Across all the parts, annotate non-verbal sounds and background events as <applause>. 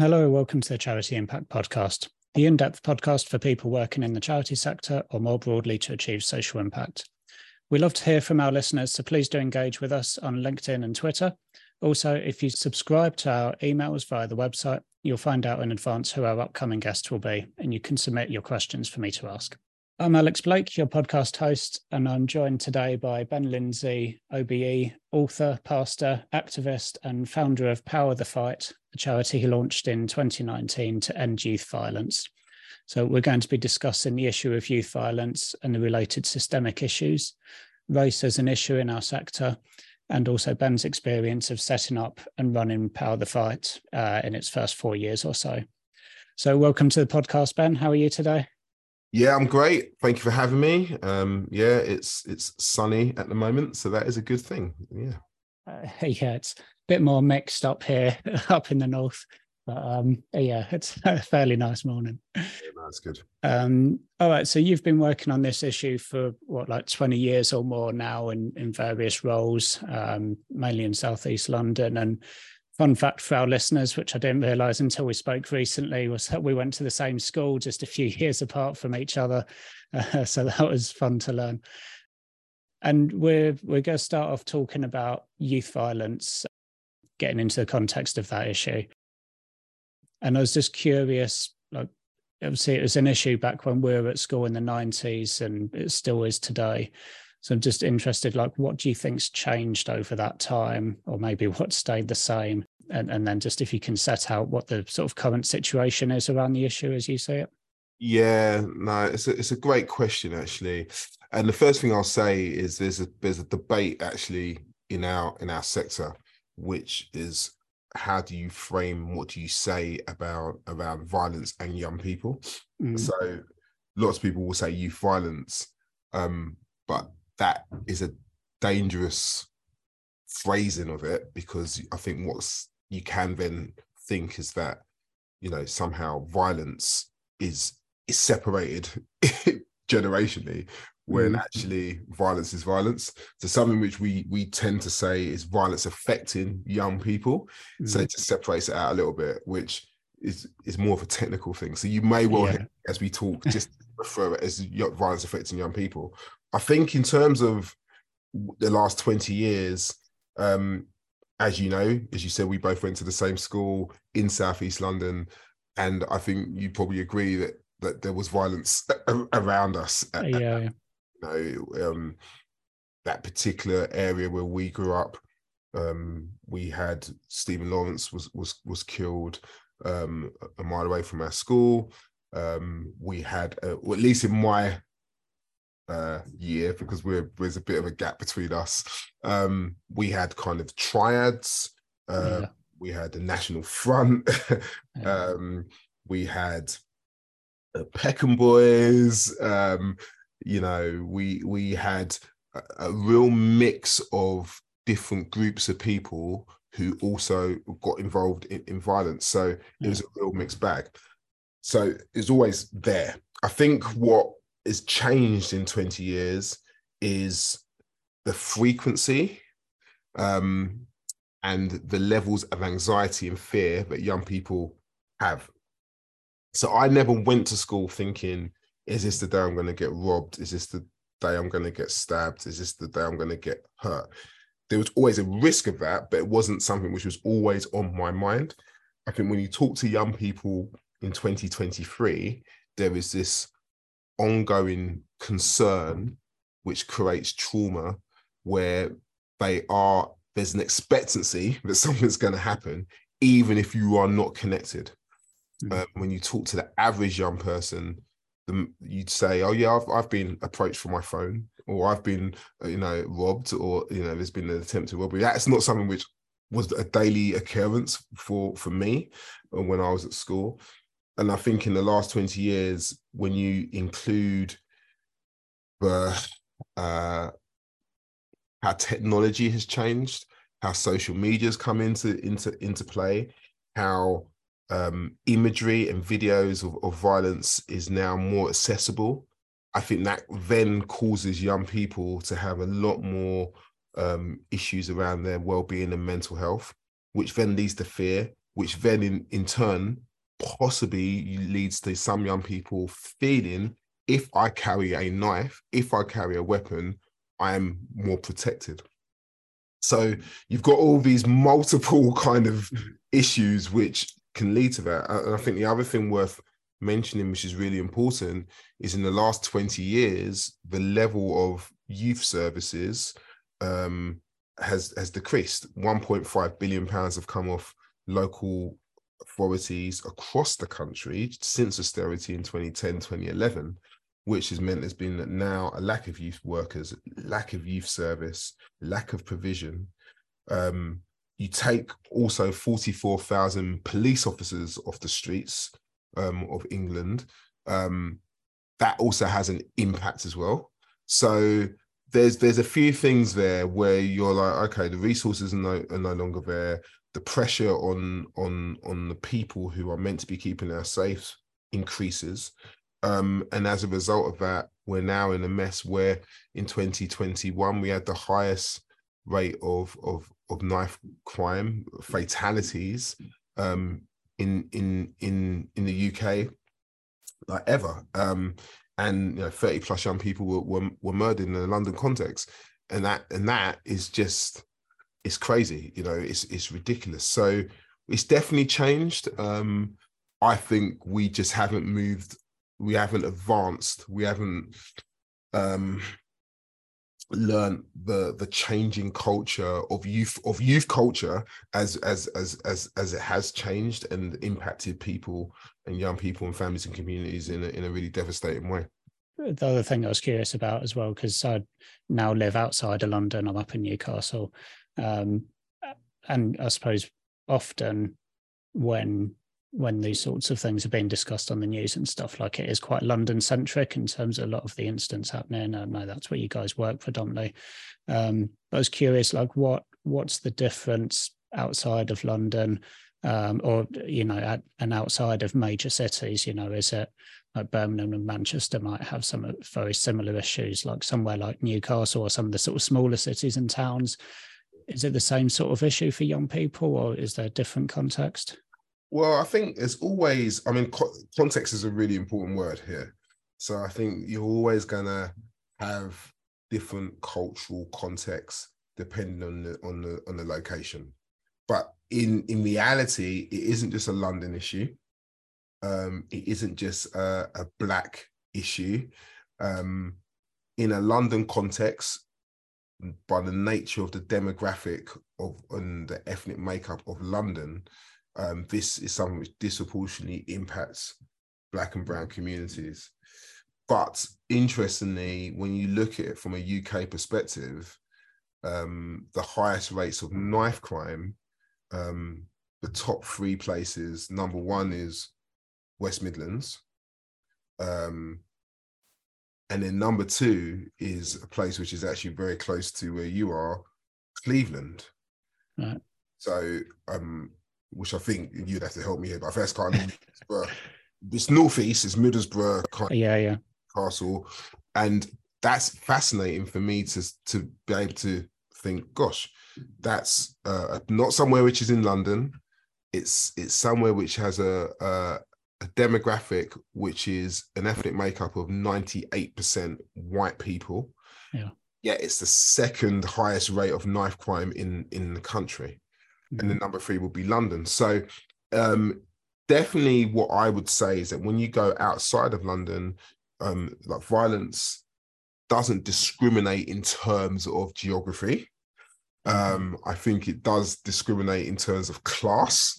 Hello, welcome to the Charity Impact Podcast, the in depth podcast for people working in the charity sector or more broadly to achieve social impact. We love to hear from our listeners, so please do engage with us on LinkedIn and Twitter. Also, if you subscribe to our emails via the website, you'll find out in advance who our upcoming guests will be, and you can submit your questions for me to ask. I'm Alex Blake, your podcast host, and I'm joined today by Ben Lindsay, OBE, author, pastor, activist, and founder of Power the Fight, a charity he launched in 2019 to end youth violence. So, we're going to be discussing the issue of youth violence and the related systemic issues, race as an issue in our sector, and also Ben's experience of setting up and running Power the Fight uh, in its first four years or so. So, welcome to the podcast, Ben. How are you today? Yeah, I'm great. Thank you for having me. Um, yeah, it's it's sunny at the moment, so that is a good thing. Yeah. Uh, <laughs> yeah, it's a bit more mixed up here, <laughs> up in the north. But um, yeah, it's <laughs> a fairly nice morning. Yeah, that's good. Um, all right, so you've been working on this issue for what, like 20 years or more now, in in various roles, um, mainly in southeast London, and fun fact for our listeners, which I didn't realize until we spoke recently, was that we went to the same school just a few <laughs> years apart from each other. Uh, so that was fun to learn. And we're we're going to start off talking about youth violence, getting into the context of that issue. And I was just curious, like obviously it was an issue back when we were at school in the 90s and it still is today. So I'm just interested, like, what do you think's changed over that time, or maybe <laughs> what stayed the same? And, and then just if you can set out what the sort of current situation is around the issue as you see it. Yeah, no, it's a, it's a great question actually. And the first thing I'll say is there's a there's a debate actually in our in our sector, which is how do you frame what do you say about around violence and young people? Mm. So lots of people will say youth violence, um, but that is a dangerous phrasing of it because I think what's you can then think is that you know somehow violence is is separated <laughs> generationally when mm. actually violence is violence so something which we we tend to say is violence affecting young people mm. so it just separates it out a little bit which is is more of a technical thing so you may well yeah. as we talk just <laughs> refer it as violence affecting young people I think in terms of the last 20 years, um, as you know, as you said, we both went to the same school in Southeast London. And I think you probably agree that that there was violence around us. Yeah. You know, um, that particular area where we grew up, um, we had Stephen Lawrence was was was killed um, a mile away from our school. Um, we had, uh, or at least in my uh, year because we're there's a bit of a gap between us. Um, we had kind of triads. Uh, yeah. We had the National Front. <laughs> um, we had the Peckham Boys. Um, you know, we we had a, a real mix of different groups of people who also got involved in, in violence. So yeah. it was a real mixed bag. So it's always there. I think what has changed in 20 years is the frequency um, and the levels of anxiety and fear that young people have. So I never went to school thinking, is this the day I'm going to get robbed? Is this the day I'm going to get stabbed? Is this the day I'm going to get hurt? There was always a risk of that, but it wasn't something which was always on my mind. I think when you talk to young people in 2023, there is this ongoing concern which creates trauma where they are there's an expectancy <laughs> that something's going to happen even if you are not connected. Mm-hmm. um, when you talk to the average young person the, you'd say oh yeah I've, I've been approached for my phone or i've been uh, you know robbed or you know there's been an attempt to rob me. That's not something which was a daily occurrence for for me uh, when i was at school and I think in the last 20 years, when you include the uh, how technology has changed, how social media has come into into into play, how um, imagery and videos of, of violence is now more accessible. I think that then causes young people to have a lot more um, issues around their well-being and mental health, which then leads to fear, which then in, in turn possibly leads to some young people feeling if I carry a knife, if I carry a weapon, I am more protected. So you've got all these multiple <laughs> kind of issues which can lead to that. And I think the other thing worth mentioning, which is really important, is in the last 20 years, the level of youth services um, has has decreased. 1.5 billion pounds have come off local authorities across the country since austerity in 2010, 2011, which has meant there's been now a lack of youth workers, lack of youth service, lack of provision. Um, you take also 44,000 police officers off the streets um, of England. Um, that also has an impact as well. So there's there's a few things there where you're like, okay, the resources are no, are no longer there the pressure on on on the people who are meant to be keeping us safe increases. Um, and as a result of that we're now in a mess where in 2021 we had the highest rate of of of knife crime fatalities um, in in in in the UK like ever. Um, and you know 30 plus young people were, were, were murdered in the London context. And that and that is just it's crazy you know it's it's ridiculous. So it's definitely changed. Um i think we just haven't moved we haven't advanced we haven't um learned the the changing culture of youth of youth culture as as as as as it has changed and impacted people and young people and families and communities in a, in a really devastating way. The other thing I was curious about as well, because I now live outside of London, I'm up in Newcastle, um, and I suppose often when when these sorts of things are being discussed on the news and stuff like it is quite London centric in terms of a lot of the incidents happening. I know that's where you guys work predominantly. Um, I was curious, like what what's the difference outside of London, um, or you know, at, and outside of major cities? You know, is it like Birmingham and Manchester might have some very similar issues, like somewhere like Newcastle or some of the sort of smaller cities and towns is it the same sort of issue for young people or is there a different context? Well, I think there's always, I mean, co- context is a really important word here. So I think you're always going to have different cultural contexts depending on the on the on the location. But in in reality, it isn't just a London issue. Um, it isn't just a, a black issue. Um, in a London context, by the nature of the demographic of and the ethnic makeup of London, um, this is something which disproportionately impacts black and brown communities. But interestingly, when you look at it from a UK perspective, um, the highest rates of knife crime, um, the top three places, number one is West Midlands. Um, and then number two is a place which is actually very close to where you are, Cleveland. Right. So, um, which I think you'd have to help me here, but first can't. It's northeast, it's Middlesbrough, yeah, yeah, Castle, and that's fascinating for me to to be able to think, gosh, that's uh, not somewhere which is in London. It's it's somewhere which has a, a a demographic which is an ethnic makeup of 98% white people. Yeah. Yet it's the second highest rate of knife crime in in the country. Mm-hmm. And the number three will be London. So um definitely what I would say is that when you go outside of London, um, like violence doesn't discriminate in terms of geography. Mm-hmm. Um, I think it does discriminate in terms of class.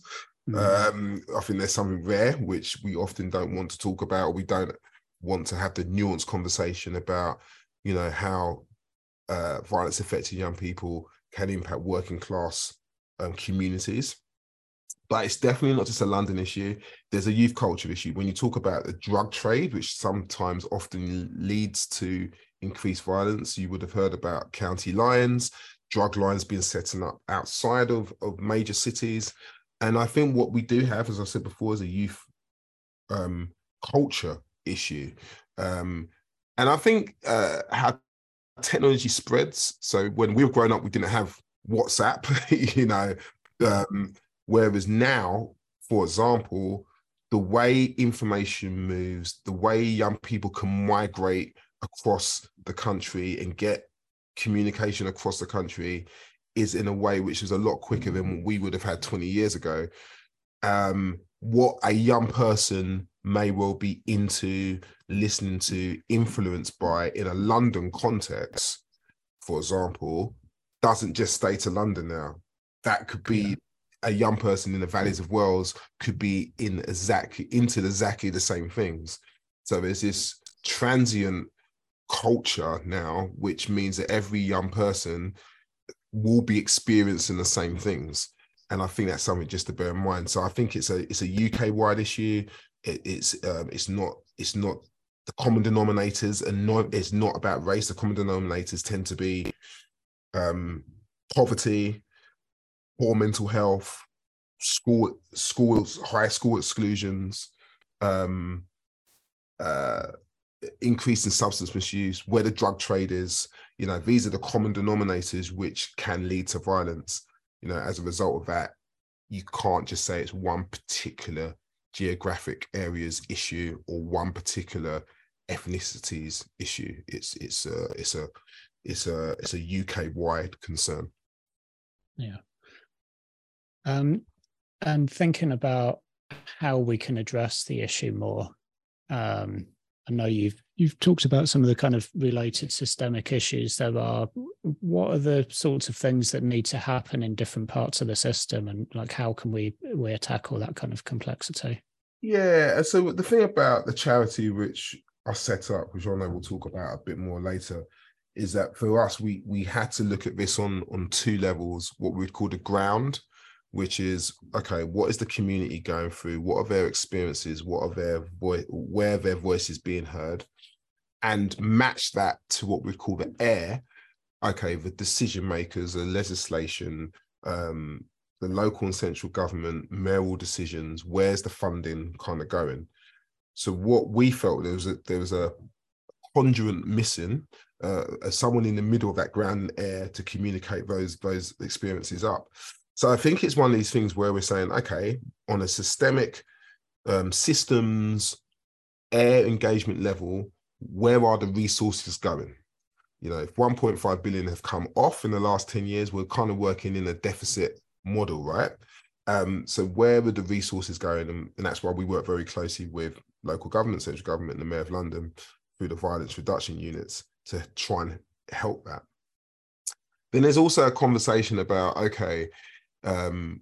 Mm. Um, I think there's something rare which we often don't want to talk about. We don't want to have the nuanced conversation about, you know, how uh, violence affecting young people can impact working class um, communities. But it's definitely not just a London issue. There's a youth culture issue. When you talk about the drug trade, which sometimes often leads to increased violence, you would have heard about county lines, drug lines being set up outside of, of major cities. And I think what we do have, as I said before, is a youth um, culture issue. Um, and I think uh, how technology spreads. So when we were growing up, we didn't have WhatsApp, <laughs> you know. Um, Whereas now, for example, the way information moves, the way young people can migrate across the country and get communication across the country is in a way which is a lot quicker than what we would have had 20 years ago. Um, what a young person may well be into listening to, influenced by in a London context, for example, doesn't just stay to London now. That could be yeah. a young person in the valleys of Wales could be in exactly into exactly the same things. So there's this transient culture now, which means that every young person will be experiencing the same things. And I think that's something just to bear in mind. So I think it's a it's a UK wide issue. It, it's um, it's not it's not the common denominators and not it's not about race. The common denominators tend to be um, poverty, poor mental health, school schools, high school exclusions, um, uh, increase in substance misuse, where the drug trade is. You know, these are the common denominators which can lead to violence. You know, as a result of that, you can't just say it's one particular geographic area's issue or one particular ethnicity's issue. It's it's a it's a it's a it's a UK wide concern. Yeah. Um, and thinking about how we can address the issue more. Um, I know you've you've talked about some of the kind of related systemic issues there are. What are the sorts of things that need to happen in different parts of the system, and like how can we we tackle that kind of complexity? Yeah, so the thing about the charity which I set up, which I know we'll talk about a bit more later, is that for us we we had to look at this on on two levels, what we'd call the ground, which is okay what is the community going through? What are their experiences? What are their voice where their voices being heard? And match that to what we call the air. Okay the decision makers the legislation um, the local and central government mayoral decisions where's the funding kind of going? So what we felt there was a there was a conduit missing uh, someone in the middle of that ground air to communicate those those experiences up so I think it's one of these things where we're saying, okay, on a systemic um, systems air engagement level, where are the resources going? You know, if 1.5 billion have come off in the last 10 years, we're kind of working in a deficit model, right? Um, so where are the resources going? And, and, that's why we work very closely with local government, central government, and the Mayor of London through the violence reduction units to try and help that. Then there's also a conversation about, okay, um,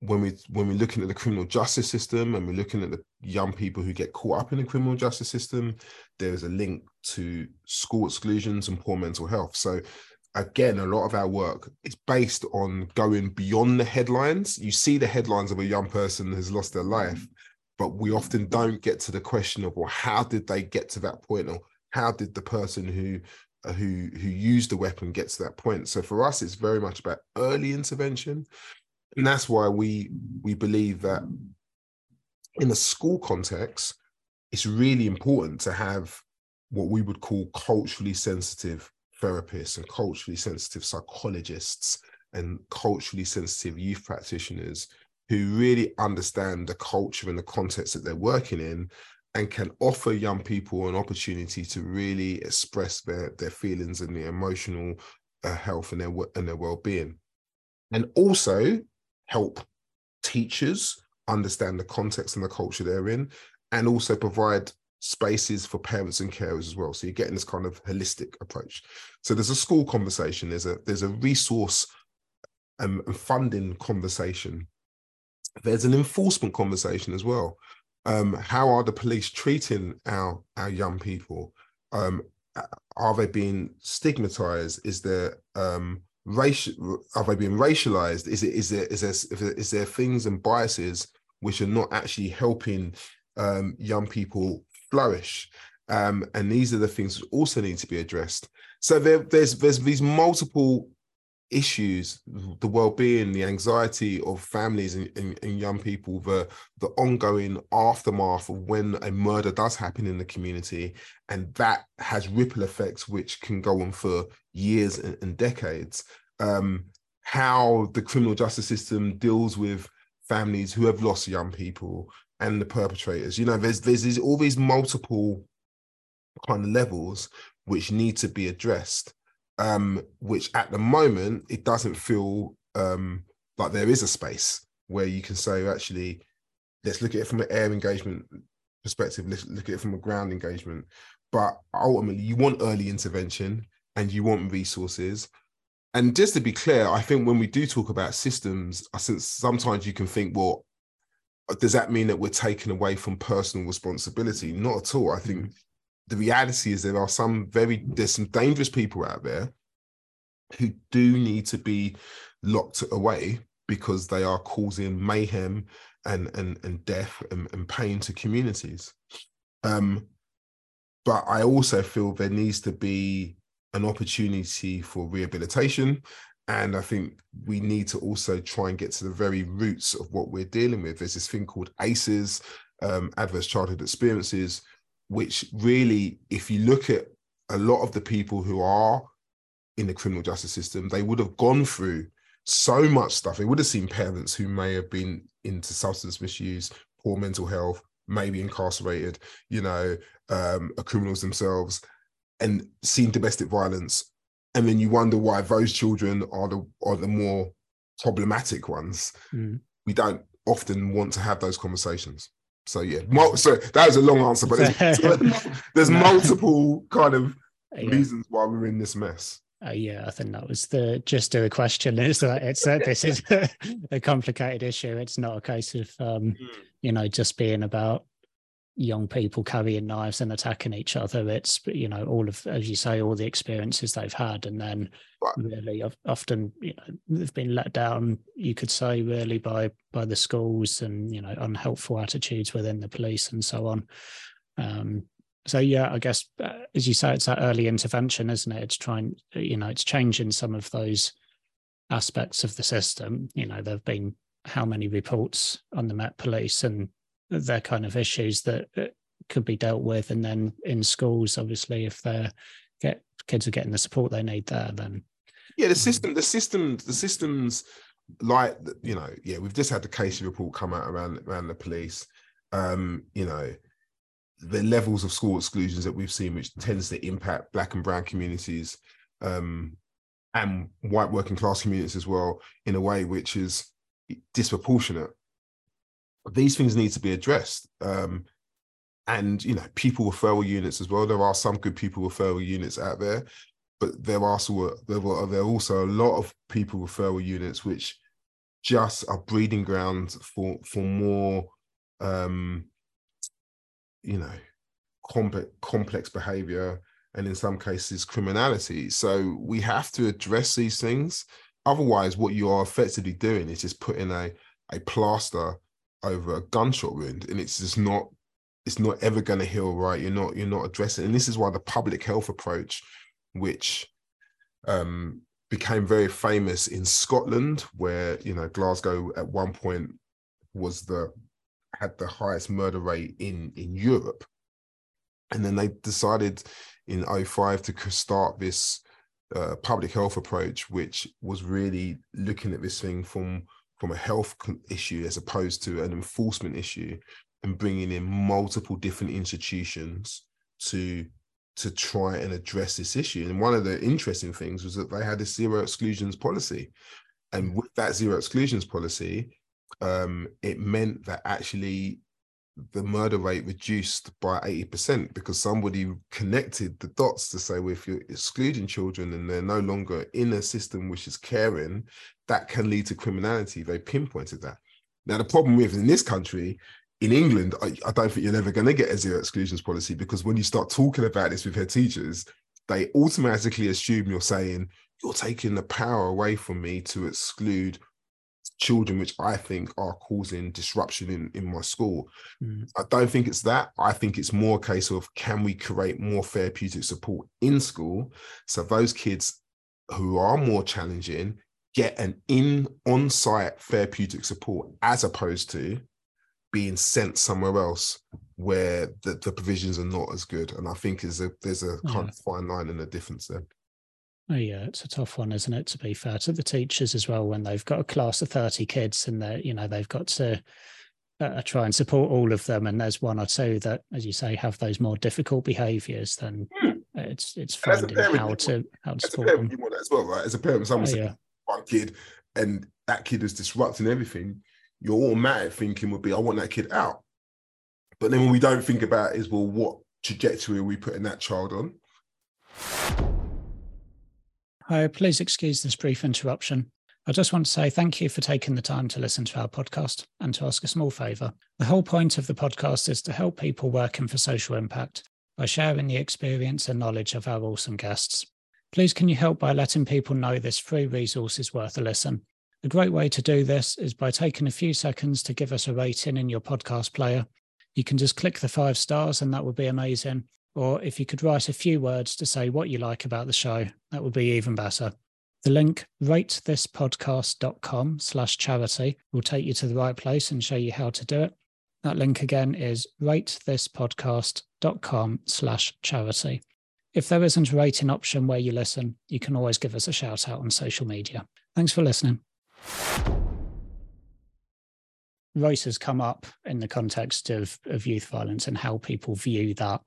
when we when we're looking at the criminal justice system and we're looking at the young people who get caught up in the criminal justice system, there's a link to school exclusions and poor mental health. So again, a lot of our work is based on going beyond the headlines. You see the headlines of a young person has lost their life, but we often don't get to the question of well, how did they get to that point, or how did the person who who who used the weapon get to that point. So for us, it's very much about early intervention, and that's why we we believe that in the school context, it's really important to have what we would call culturally sensitive therapists and culturally sensitive psychologists and culturally sensitive youth practitioners who really understand the culture and the context that they're working in and can offer young people an opportunity to really express their their feelings and their emotional uh, health and their and their well-being. And also help teachers understand the context and the culture they're in and also provide spaces for parents and carers as well. So you're getting this kind of holistic approach. So there's a school conversation there's a there's a resource and funding conversation. There's an enforcement conversation as well um, how are the police treating our our young people? Um, are they being stigmatized? Is there um, racial? Are they being racialized? Is it is there is there is there things and biases which are not actually helping um, young people flourish? Um, and these are the things that also need to be addressed. So there, there's there's these multiple issues, the well-being, the anxiety of families and, and, and, young people, the the ongoing aftermath of when a murder does happen in the community, and that has ripple effects which can go on for years and, and decades. Um, how the criminal justice system deals with families who have lost young people and the perpetrators. You know, there's there's these, all these multiple kind of levels which need to be addressed. Um, which at the moment it doesn't feel um, like there is a space where you can say actually, let's look at it from an air engagement perspective. Let's look at it from a ground engagement. But ultimately, you want early intervention and you want resources. And just to be clear, I think when we do talk about systems, I think sometimes you can think, well, does that mean that we're taken away from personal responsibility? Not at all. I think mm. The reality is there are some very there's some dangerous people out there who do need to be locked away because they are causing mayhem and and and death and, and pain to communities. Um, but I also feel there needs to be an opportunity for rehabilitation and I think we need to also try and get to the very roots of what we're dealing with. There's this thing called ACEs, um, adverse childhood experiences, which really, if you look at a lot of the people who are in the criminal justice system, they would have gone through so much stuff. They would have seen parents who may have been into substance misuse, poor mental health, maybe incarcerated, you know, um, criminals themselves, and seen domestic violence and then you wonder why those children are the are the more problematic ones. Mm. We don't often want to have those conversations. So yeah, so that was a long answer, but there's, <laughs> there's multiple kind of yeah. reasons why we're in this mess. Uh, yeah, I think that was the just of the question. Is <laughs> that it's uh, this is <laughs> a complicated issue. It's not a case of um, mm. you know just being about young people carrying knives and attacking each other. It's you know all of as you say all the experiences they've had, and then right. really often you know they've been let down. You could say really by by the schools and you know unhelpful attitudes within the police and so on. Um, so yeah, I guess uh, as you say, it's that early intervention, isn't it? It's trying you know it's changing some of those aspects of the system. You know, there've been how many reports on the Met Police and they're kind of issues that, could be dealt with. And then in schools, obviously, if they're get kids are getting the support they need there, then yeah, the system, the systems, the systems like you know, yeah, we've just had the Casey report come out around around the police. Um, you know, the levels of school exclusions that we've seen, which tends to impact black and brown communities, um, and white working class communities as well, in a way which is disproportionate these things need to be addressed. Um, and you know, pupil referral units as well. There are some good pupil referral units out there, but there are also there are, also a lot of pupil referral units which just are breeding grounds for for more um, you know complex complex behavior and in some cases criminality so we have to address these things otherwise what you are effectively doing is just putting a a plaster over a gunshot wound and it's just not it's not ever going to heal right. You're not you're not addressing and this is why the public health approach which um became very famous in Scotland where you know Glasgow at one point was the had the highest murder rate in in Europe. And then they decided in 05 to start this uh, public health approach which was really looking at this thing from from a health issue as opposed to an enforcement issue and bringing in multiple different institutions to to try and address this issue. And one of the interesting things was that they had a zero exclusions policy. And with that zero exclusions policy um, it meant that actually the murder rate reduced by 80% because somebody connected the dots to say well if you're excluding children and they're no longer in a system which is caring that can lead to criminality. They pinpointed that. Now the problem with in this country in england i, I don't think you're ever going to get a zero exclusions policy because when you start talking about this with head teachers they automatically assume you're saying you're taking the power away from me to exclude children which I think are causing disruption in, in my school. Mm. I don't think it's that. I think it's more a case of can we create more therapeutic support in school so those kids who are more challenging get an in on-site therapeutic support as opposed to being sent somewhere else where the, the provisions are not as good. And I think there's a there's a kind of fine line and a difference there. Oh yeah, it's a tough one, isn't it? To be fair to the teachers as well, when they've got a class of thirty kids and they, you know, they've got to uh, try and support all of them, and there's one or two that, as you say, have those more difficult behaviours. Then hmm. it's it's finding parent, how to how to support parent, them. That as well, right? As a parent, someone oh, yeah. one kid, and that kid is disrupting everything. Your automatic thinking would be, I want that kid out. But then when we don't think about is, well, what trajectory are we putting that child on? Hi, please excuse this brief interruption. I just want to say thank you for taking the time to listen to our podcast and to ask a small favour. The whole point of the podcast is to help people working for social impact by sharing the experience and knowledge of our awesome guests. Please, can you help by letting people know this free resource is worth a listen? A great way to do this is by taking a few seconds to give us a rating in your podcast player. You can just click the five stars, and that would be amazing. Or if you could write a few words to say what you like about the show, that would be even better. The link ratethispodcast.com slash charity will take you to the right place and show you how to do it. That link again is ratethispodcast.com slash charity. If there isn't a rating option where you listen, you can always give us a shout out on social media. Thanks for listening. Race has come up in the context of, of youth violence and how people view that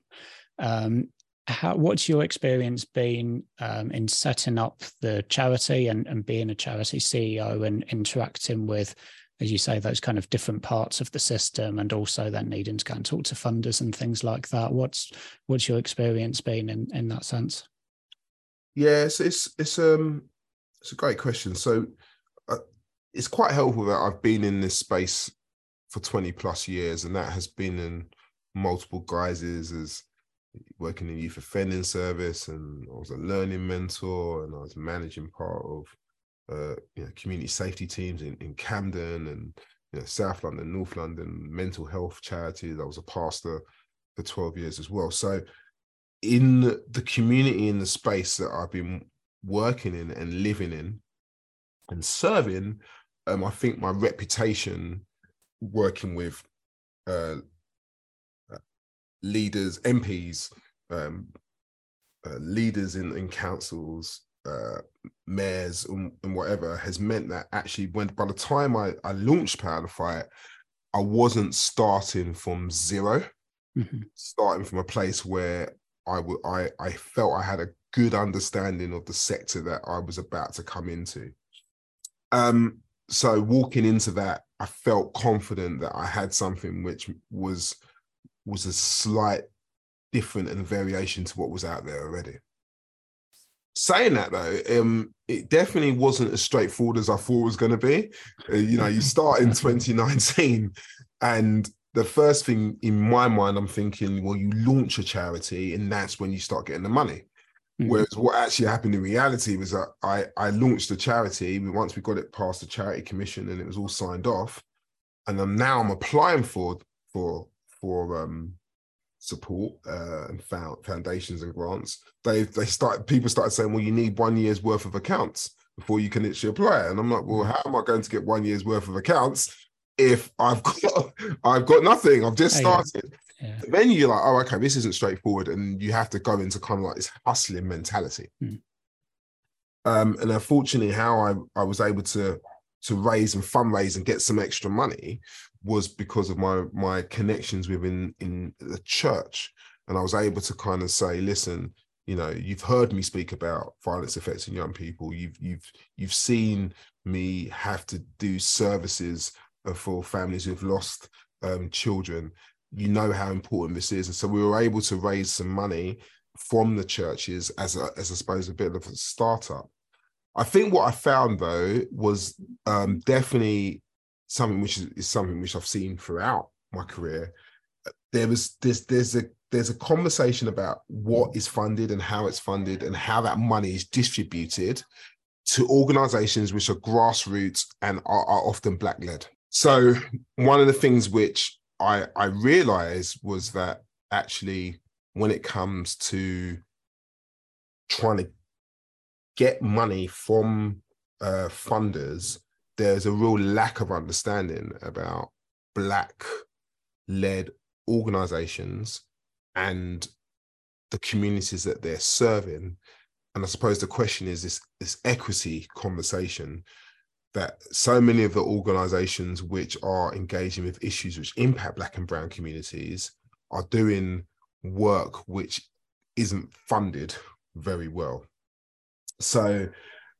um, how, what's your experience been um, in setting up the charity and, and being a charity CEO and interacting with, as you say, those kind of different parts of the system, and also then needing to go and talk to funders and things like that? What's what's your experience been in in that sense? Yes, it's it's um it's a great question. So uh, it's quite helpful that I've been in this space for 20 plus years, and that has been in multiple guises as working in youth offending service and I was a learning mentor and I was managing part of uh, you know, community safety teams in, in Camden and you know, South London, North London, mental health charities. I was a pastor for 12 years as well. So in the community, in the space that I've been working in and living in and serving, um, I think my reputation working with uh, leaders, MPs, um, uh, leaders in, in councils, uh, mayors, and, and, whatever has meant that actually, when by the time I, I launched Power the Fight, I wasn't starting from 0 mm-hmm. starting from a place where I would I I felt I had a good understanding of the sector that I was about to come into. Um, so walking into that, I felt confident that I had something which was was a slight different and variation to what was out there already. Saying that though, um, it definitely wasn't as straightforward as I thought it was going to be. Uh, you know, you <laughs> start in 2019, and the first thing in my mind, I'm thinking, well, you launch a charity, and that's when you start getting the money. Mm-hmm. Whereas what actually happened in reality was that I I launched a charity. Once we got it past the charity commission and it was all signed off, and then now I'm applying for for for um, support uh, and found foundations and grants, they they start people started saying, well, you need one year's worth of accounts before you can actually apply. And I'm like, well, how am I going to get one year's worth of accounts if I've <laughs> got I've got nothing? I've just started. Yeah. Then you're like, oh, okay, this isn't straightforward, and you have to go into kind of like this hustling mentality. Hmm. Um, and unfortunately, how I, I was able to to raise and fundraise and get some extra money was because of my my connections within in the church. And i was able to kind of say listen you know you've heard me speak about violence affecting young people. You've you've you've seen me have to do services uh, for families who've lost um, children. You know how important this is. And so we were able to raise some money from the churches as a as i suppose a bit of a startup. I think what i found though was um, definitely something which is, is something which I've seen throughout my career. There was there's there's a there's a conversation about what is funded and how it's funded and how that money is distributed to organizations which are grassroots and are, are often black led. So one of the things which I I realized was that actually when it comes to trying to get money from uh, funders there's a real lack of understanding about black led organizations and the communities that they're serving and I suppose the question is this this equity conversation that so many of the organizations which are engaging with issues which impact black and brown communities are doing work which isn't funded very well. So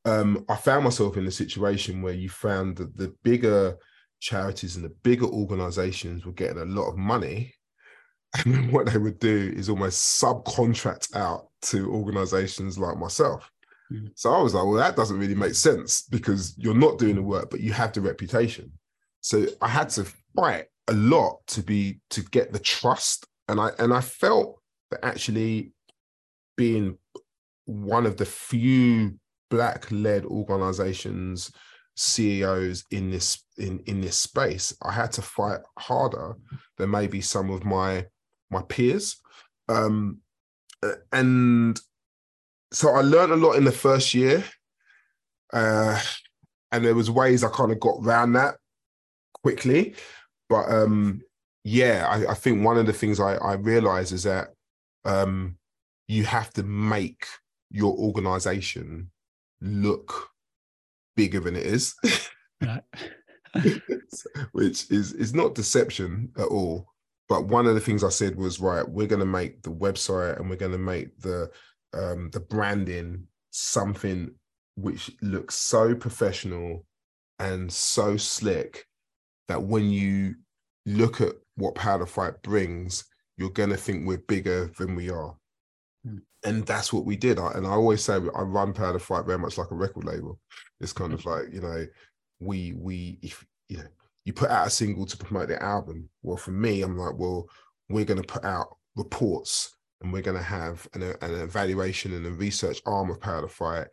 um, I found myself in a situation where you found that the bigger charities and the bigger organizations were getting a lot of money. <laughs> And what they would do is almost subcontract out to organizations like myself. Mm. So I was like, well, that doesn't really make sense because you're not doing the work, but you have the reputation. So I had to fight a lot to be to get the trust. And I and I felt that actually being one of the few black led organizations CEOs in this in in this space, I had to fight harder than maybe some of my my peers. Um, and so I learned a lot in the first year, uh, and there was ways I kind of got around that quickly. But um, yeah, I, I, think one of the things I, I realized is that um, you have to make your organization look bigger than it is. <laughs> Which is is not deception at all. But one of the things I said was right, we're gonna make the website and we're gonna make the um the branding something which looks so professional and so slick that when you look at what Power the Fight brings, you're gonna think we're bigger than we are. And that's what we did. I, and I always say I run Power the Fight very much like a record label. It's kind of mm-hmm. like, you know, we we if you know, you put out a single to promote the album. Well, for me, I'm like, well, we're gonna put out reports and we're gonna have an, an evaluation and a research arm of Power the Fight.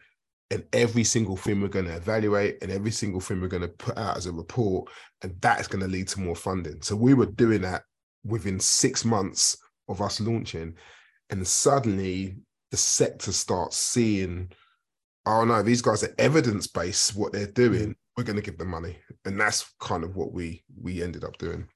And every single thing we're going to evaluate and every single thing we're going to put out as a report, and that's going to lead to more funding. So we were doing that within six months of us launching, and suddenly the sector starts seeing oh no, these guys are evidence based what they're doing. Mm. We're going to give them money, and that's kind of what we we ended up doing.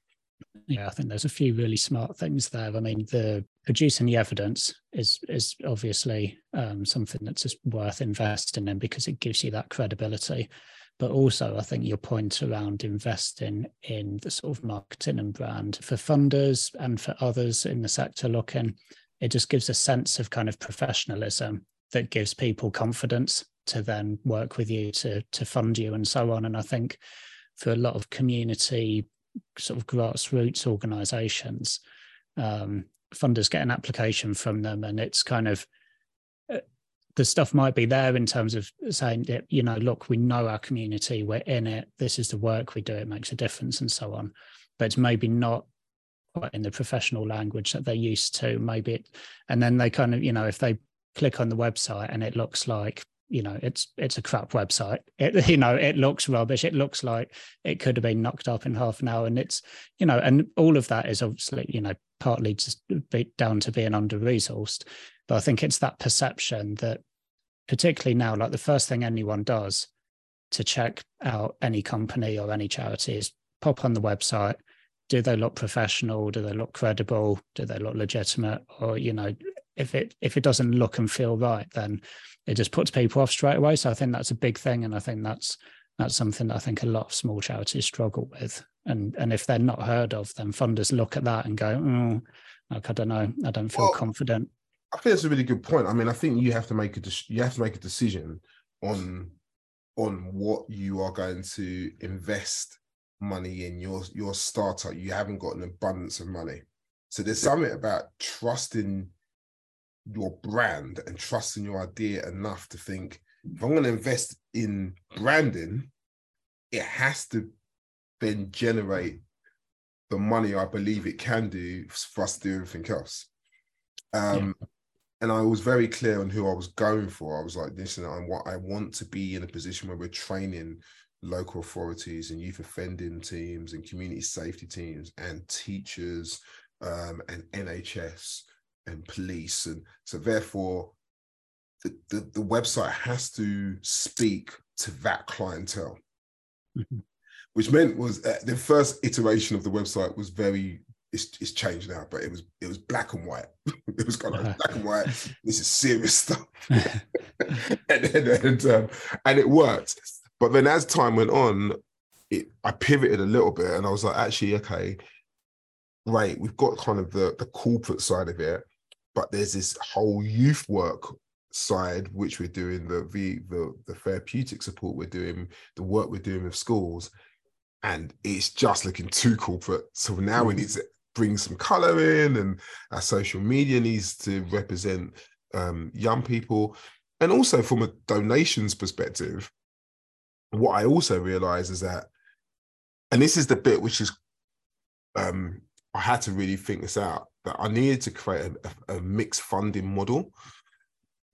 Yeah, I think there's a few really smart things there. I mean, the producing the evidence is is obviously um, something that's just worth investing in because it gives you that credibility. But also, I think your point around investing in the sort of marketing and brand for funders and for others in the sector looking, it just gives a sense of kind of professionalism that gives people confidence to then work with you to to fund you and so on. And I think for a lot of community sort of grassroots organizations, um, funders get an application from them and it's kind of uh, the stuff might be there in terms of saying that you know look we know our community we're in it this is the work we do it makes a difference and so on but it's maybe not in the professional language that they're used to maybe it, and then they kind of you know if they click on the website and it looks like you know it's it's a crap website. It <laughs> you know it looks rubbish. It looks like it could have been knocked up in half an hour. And it's you know and all of that is obviously you know partly just be down to being under resourced but i think it's that perception that particularly now like the first thing anyone does to check out any company or any charity is pop on the website do they look professional do they look credible do they look legitimate or you know if it if it doesn't look and feel right, then it just puts people off straight away. So I think that's a big thing, and I think that's that's something that I think a lot of small charities struggle with. And and if they're not heard of, then funders look at that and go, oh, like I don't know, I don't feel well, confident. I think that's a really good point. I mean, I think you have to make a you have to make a decision on on what you are going to invest money in your your startup. You haven't got an abundance of money, so there's something about trusting your brand and trusting your idea enough to think if I'm going to invest in branding, it has to then generate the money I believe it can do for us to do everything else. Um, yeah. And I was very clear on who I was going for. I was like, listen, I want, I want to be in a position where we're training local authorities and youth offending teams and community safety teams and teachers um, and NHS and police. And so therefore the, the, the website has to speak to that clientele. Mm-hmm. which meant was uh, the first iteration of the website was very it's, it's changed now but it was it was black and white. <laughs> It was kind of like black and white. This is serious stuff. <laughs> <laughs> And, and, and, um, and it worked. But then as time went on, it, I pivoted a little bit and I was like, actually, okay, right, we've got kind of the, the corporate side of it, but there's this whole youth work side which we're doing the, the the the therapeutic support we're doing the work we're doing with schools and it's just looking too corporate. So now we need to bring some color in and our social media needs to represent um, young people. And also from a donations perspective what i also realize is that and this is the bit which is um, i had to really think this out that i needed to create a, a mixed funding model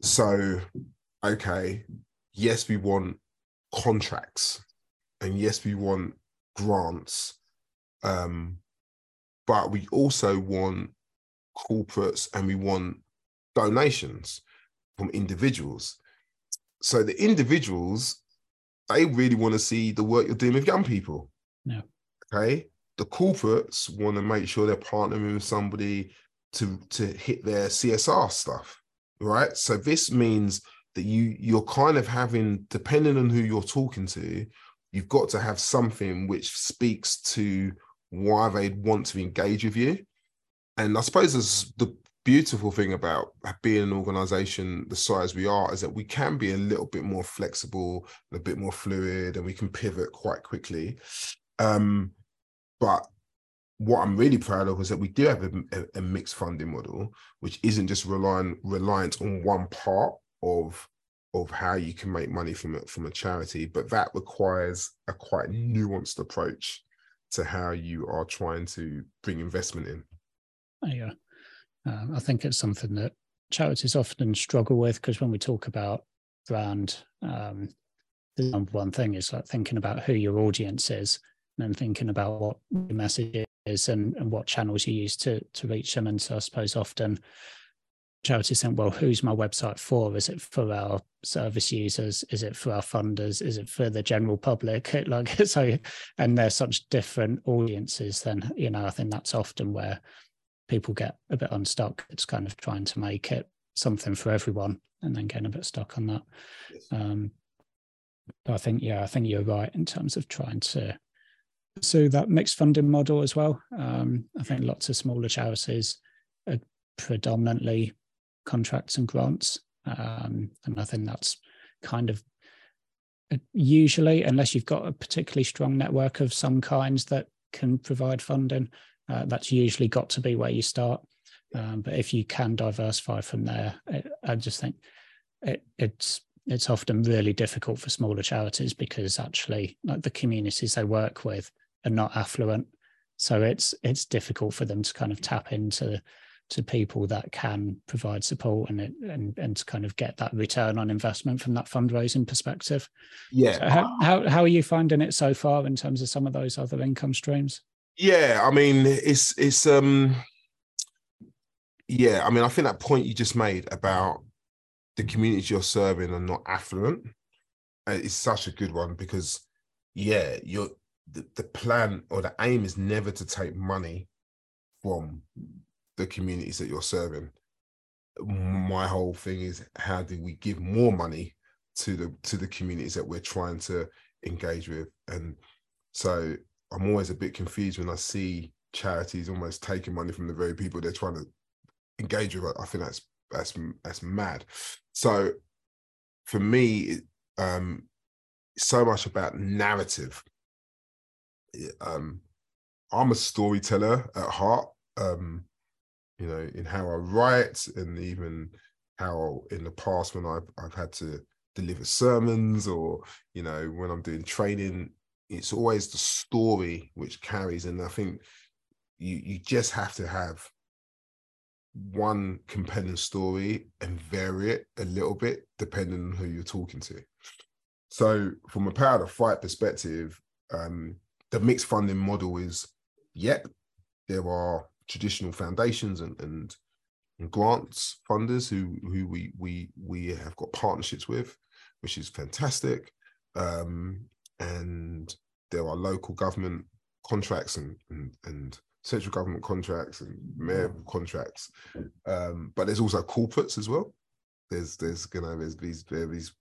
so okay yes we want contracts and yes we want grants um but we also want corporates and we want donations from individuals. So the individuals, they really want to see the work you're doing with young people. Yeah. Okay. The corporates want to make sure they're partnering with somebody to to hit their CSR stuff. Right. So this means that you you're kind of having, depending on who you're talking to, you've got to have something which speaks to why they'd want to engage with you. And I suppose there's the beautiful thing about being an organization the size we are is that we can be a little bit more flexible a bit more fluid and we can pivot quite quickly. Um, but what i'm really proud of is that we do have a, a, a mixed funding model which isn't just relying reliant on one part of of how you can make money from it from a charity but that requires a quite nuanced approach to how you are trying to bring investment in. Yeah uh, I think it's something that charities often struggle with because when we talk about brand, um, the number one thing is like thinking about who your audience is and then thinking about what your message is and, and what channels you use to to reach them. And so I suppose often charities think, well, who's my website for? Is it for our service users? Is it for our funders? Is it for the general public? <laughs> like <laughs> so, and they're such different audiences. Then you know, I think that's often where people get a bit unstuck. It's kind of trying to make it something for everyone and then getting a bit stuck on that. Yes. Um, I think, yeah, I think you're right in terms of trying to pursue that mixed funding model as well. Um, I think lots of smaller charities are predominantly contracts and grants. Um, and I think that's kind of uh, usually, unless you've got a particularly strong network of some kinds that can provide funding, uh, that's usually got to be where you start. Um, but if you can diversify from there, it, I just think it, it's it's often really difficult for smaller charities because actually, like the communities they work with are not affluent, so it's it's difficult for them to kind of tap into to people that can provide support and it, and and to kind of get that return on investment from that fundraising perspective. Yeah. So how, how how are you finding it so far in terms of some of those other income streams? Yeah, I mean, it's it's um, yeah, I mean, I think that point you just made about the communities you're serving are not affluent uh, is such a good one because, yeah, you're the, the plan or the aim is never to take money from the communities that you're serving. My whole thing is how do we give more money to the to the communities that we're trying to engage with, and so I'm always a bit confused when I see charities almost taking money from the very people they're trying to engage with. I think that's that's that's mad. So for me, um, so much about narrative. Um, I'm a storyteller at heart. Um, you know, in how I write, and even how in the past when I've I've had to deliver sermons, or you know, when I'm doing training it's always the story which carries and i think you you just have to have one compelling story and vary it a little bit depending on who you're talking to. So from a Power the Fight perspective um, the mixed funding model is yep there are traditional foundations and, and, grants funders who who we we we have got partnerships with which is fantastic. Um, and there are local government contracts and and, and central government contracts and mayor contracts, um, but there's also corporates as well. there's there's gonna there's these there these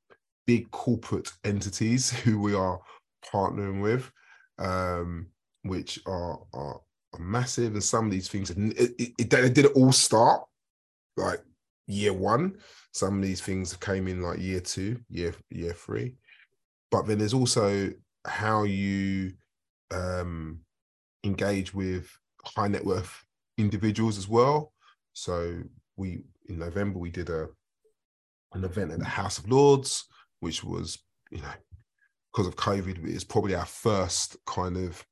big corporate entities <laughs> who we are partnering with, um, which are, are, are massive, and some of these things it, it, it, it didn't all start like year one. Some of these things came in like year two, year year three, but then there's also how you um, engage with high net worth individuals as well. So we in November we did a an event at the House of Lords, which was you know because of COVID, it's probably our first kind of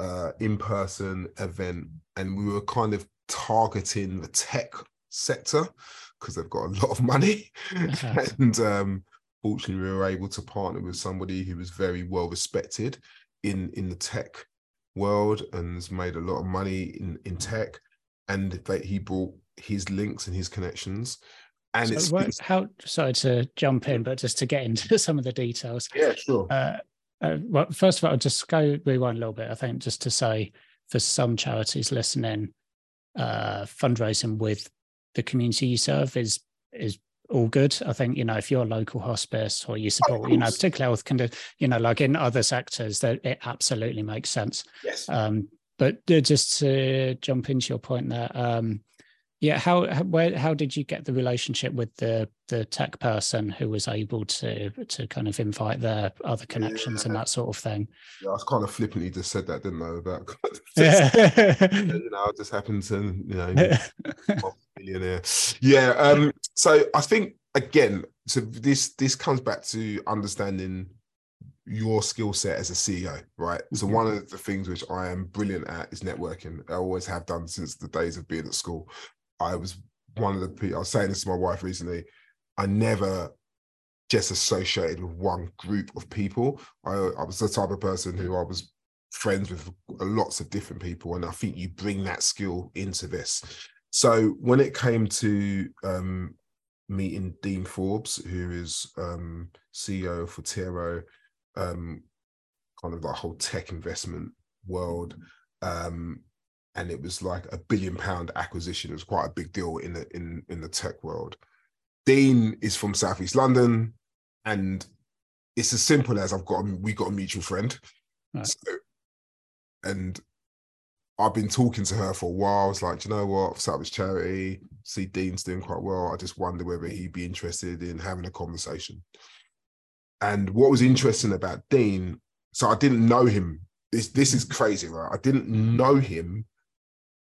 uh, in-person event, and we were kind of targeting the tech sector because they've got a lot of money, <laughs> <laughs> and um, fortunately, we were able to partner with somebody who was very well respected in in the tech world and has made a lot of money in in tech, and they, he brought his links and his connections and so it's, what, how sorry to jump in, but just to get into <laughs> some of the details. Yeah, sure. Uh, uh, well, first of all, I'll just go rewind a little bit. I think just to say for some charities listening, uh, fundraising with the community you serve is is all good. I think you know if you're a local hospice or you support, you know, particular health condition, you know, like in other sectors, that it absolutely makes sense. Yes. Um, but just to jump into your point there, um, yeah how where how did you get the relationship with the the tech person who was able to to kind of invite their other connections yeah. and that sort of thing yeah i was kind of flippantly just said that didn't i about <laughs> <laughs> <laughs> you know i just happened to you know millionaire yeah um so i think again so this this comes back to understanding your skill set as a CEO, right? So mm-hmm. one of the things which I am brilliant at is networking. I always have done since the days of being at school. I was one of the people, I was saying this to my wife recently, I never just associated with one group of people. I, I was the type of person who I was friends with lots of different people. And I think you bring that skill into this. So when it came to um, meeting Dean Forbes, who is um, CEO Forterro, um, kind of the whole tech investment world, um, and it was like a billion pound acquisition. It was quite a big deal in the in in the tech world. Dean is from Southeast London, and it's as simple as I've got a, we got a mutual friend, right. so, and I've been talking to her for a while. I was like, you know what, I've set up this charity. See, Dean's doing quite well. I just wonder whether he'd be interested in having a conversation. And what was interesting about Dean, so I didn't know him. This this is crazy, right? I didn't know him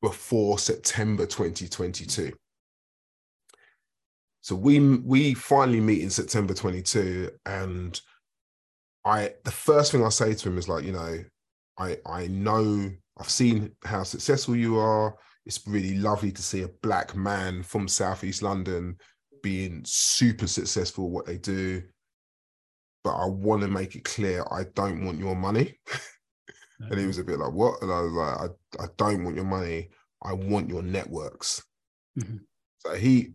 before September 2022. So we we finally meet in September 22, and I the first thing I say to him is like, you know, I I know I've seen how successful you are. It's really lovely to see a black man from Southeast London being super successful what they do. But I want to make it clear I don't want your money. <laughs> And he was a bit like, "What?" And I was like, "I, I don't want your money. I want your networks." Mm-hmm. So he,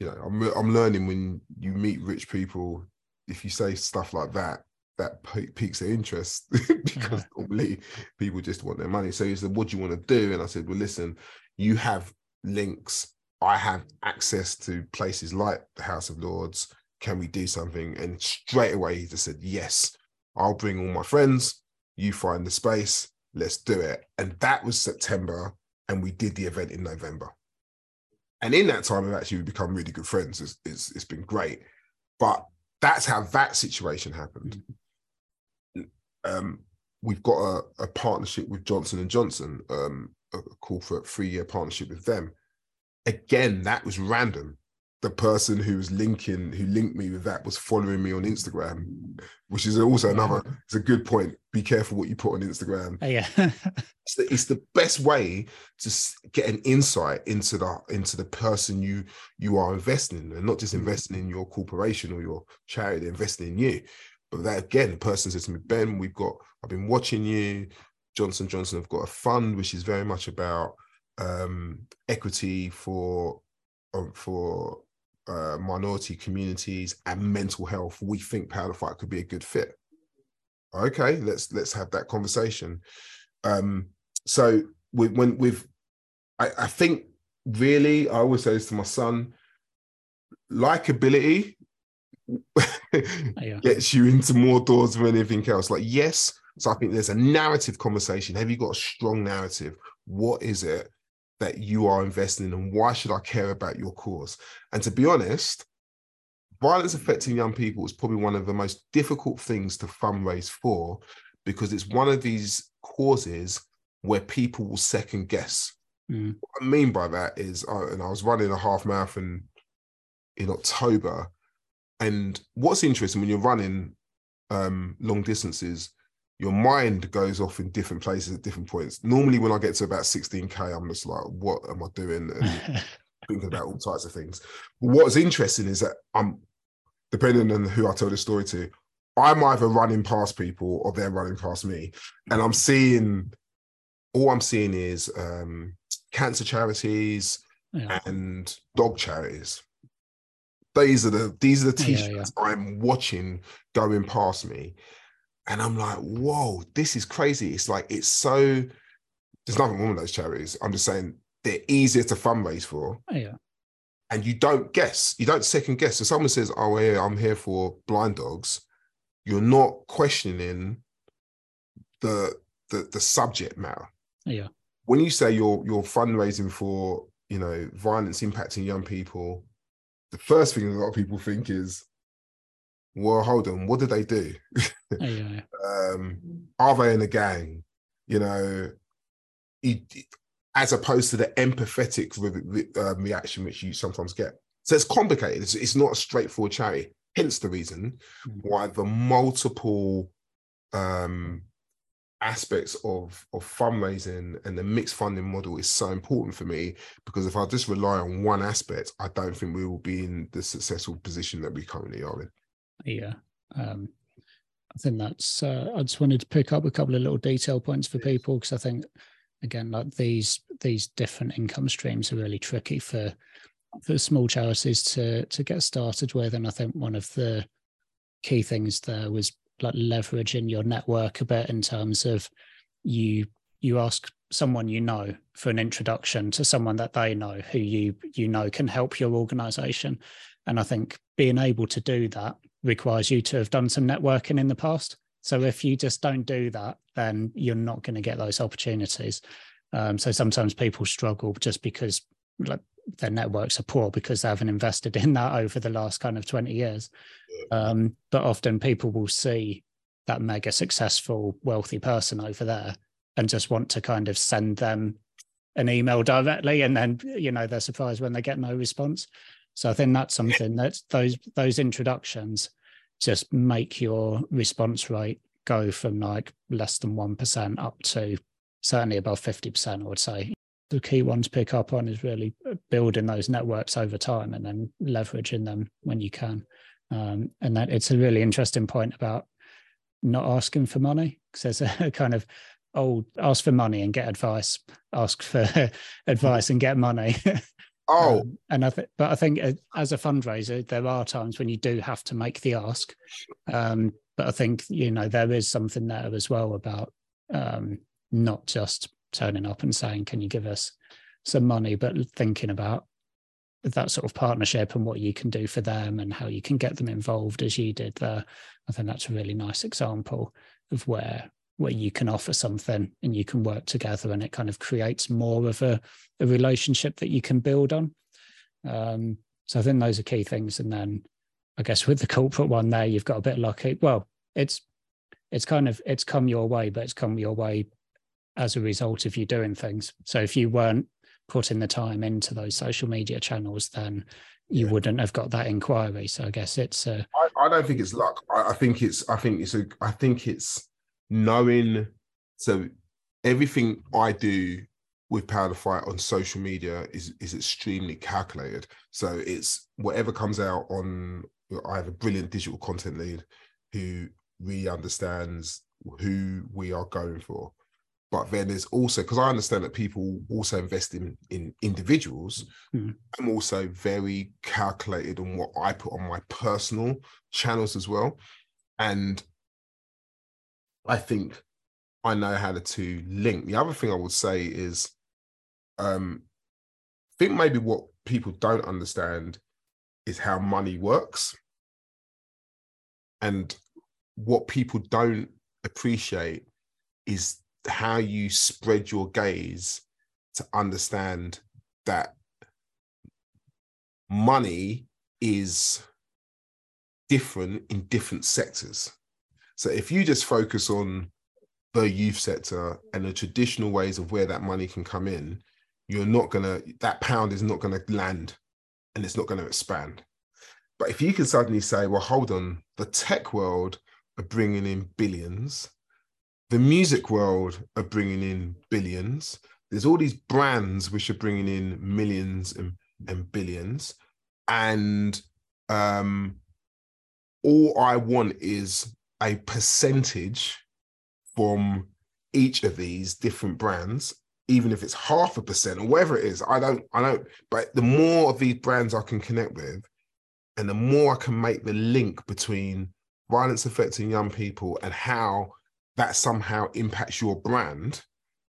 you know, I'm I'm learning when you meet rich people, if you say stuff like that, that piques their interest <laughs> because uh-huh. normally people just want their money. So he said, "What do you want to do?" And I said, "Well, listen, you have links. I have access to places like the House of Lords. Can we do something?" And straight away he just said, "Yes, I'll bring all my friends you find the space, let's do it. And that was September, and we did the event in November. And in that time, we've actually become really good friends. It's, it's, it's been great. But that's how that situation happened. Um, we've got a, a, partnership with Johnson and Johnson, um, a corporate three-year partnership with them. Again, that was random the person who was linking who linked me with that was following me on Instagram, which is also another. It's a good point. Be careful what you put on Instagram. Oh, yeah, <laughs> it's, the, it's the best way to get an insight into the into the person you you are investing in, and not just mm-hmm. investing in your corporation or your charity, investing in you. But that again, the person says to me, Ben, we've got. I've been watching you. Johnson Johnson have got a fund which is very much about um, equity for um, for uh, minority communities and mental health, we think Power Fight could be a good fit. Okay, let's let's have that conversation. Um, so with, when with, I, I think really, I always say this to my son. likability Yeah. gets you into more doors than anything else. Like, yes, so I think there's a narrative conversation. Have you got a strong narrative? What is it that you are investing in, and why should I care about your cause? And to be honest, violence affecting young people is probably one of the most difficult things to fundraise for because it's one of these causes where people will second guess. Mm. What I mean by that is, uh, and I was running a half marathon in October, and what's interesting when you're running um, long distances, your mind goes off in different places at different points. Normally, when I get to about 16k, I'm just like, "What am I doing?" And <laughs> thinking about all types of things. But What's interesting is that I'm, depending on who I tell the story to, I'm either running past people or they're running past me, and I'm seeing. All I'm seeing is um, cancer charities yeah. and dog charities. These are the these are the t-shirts I'm watching going past me, and I'm like, whoa, this is crazy. It's like it's so. There's nothing wrong with those charities. I'm just saying they're easier to fundraise for, oh, yeah. and you don't guess. You don't second guess. If someone says, "Oh, yeah, I'm here for blind dogs," you're not questioning the the the subject matter Yeah. when you say you're you're fundraising for you know violence impacting young people, the first thing a lot of people think is, well, hold on, what did they do? <laughs> Yeah. um, are they in a gang? You know, it- as opposed to the empathetic re- um, reaction which you sometimes get. So it's complicated. It's, it's not a straightforward charity. Hence the reason Mm. why the multiple um, aspects of of fundraising and the mixed funding model is so important for me because if I just rely on one aspect, I don't think we will be in the successful position that we currently are in. Yeah. Um, I think that's, uh, I just wanted to pick up a couple of little detail points for people because I think, again, like these, these different income streams are really tricky for, for small charities to, to get started with. And I think one of the key things there was like leveraging your network a bit in terms of you, you ask someone you know for an introduction to someone that they know who you, you know, can help your organization. And I think being able to do that requires you to have done some networking in the past. So if you just don't do that, then you're not going to get those opportunities. Um, so sometimes people struggle just because like their networks are poor because they haven't invested <laughs> in that over the last kind of 20 years. Um, but often people will see that mega successful, wealthy person over there and just want to kind of send them an email directly. And then, you know, they're surprised when they get no response. So I think that's something that those those introductions just make your response rate go from like less than one percent up to certainly above fifty percent. I would say the key one to pick up on is really building those networks over time and then leveraging them when you can. Um, and that it's a really interesting point about not asking for money because there's a <laughs> kind of oh ask for money and get advice ask for <laughs> advice and get money <laughs> Oh, um, and I think, but I think as a fundraiser, there are times when you do have to make the ask. Um, but I think you know there is something there as well about um, not just turning up and saying, "Can you give us some money?" but thinking about that sort of partnership and what you can do for them and how you can get them involved as you did there. I think that's a really nice example of where where you can offer something and you can work together and it kind of creates more of a, a relationship that you can build on. Um, so I think those are key things. And then I guess with the corporate one there, you've got a bit lucky. Well, it's it's kind of it's come your way, but it's come your way as a result of you doing things. So if you weren't putting the time into those social media channels, then you Yeah. wouldn't have got that inquiry. So I guess it's uh, I, I don't think it's luck. I, I think it's I think it's a I think it's knowing so everything I do with Power the Fight on social media is is extremely calculated. So it's whatever comes out on I have a brilliant digital content lead who really understands who we are going for. But then there's also because I understand that people also invest in in individuals. Hmm. I'm also very calculated on what I put on my personal channels as well. And I think I know how to, to link. The other thing I would say is um I think maybe what people don't understand is how money works. And what people don't appreciate is how you spread your gaze to understand that money is different in different sectors. So if you just focus on the youth sector and the traditional ways of where that money can come in, you're not gonna that pound is not gonna land and it's not gonna expand. But if you can suddenly say, well, hold on, the tech world are bringing in billions, the music world are bringing in billions. There's all these brands which are bringing in millions and, and billions, and um, all I want is a percentage from each of these different brands even if it's half a percent or whatever it is i don't i don't but the more of these brands i can connect with and the more i can make the link between violence affecting young people and how that somehow impacts your brand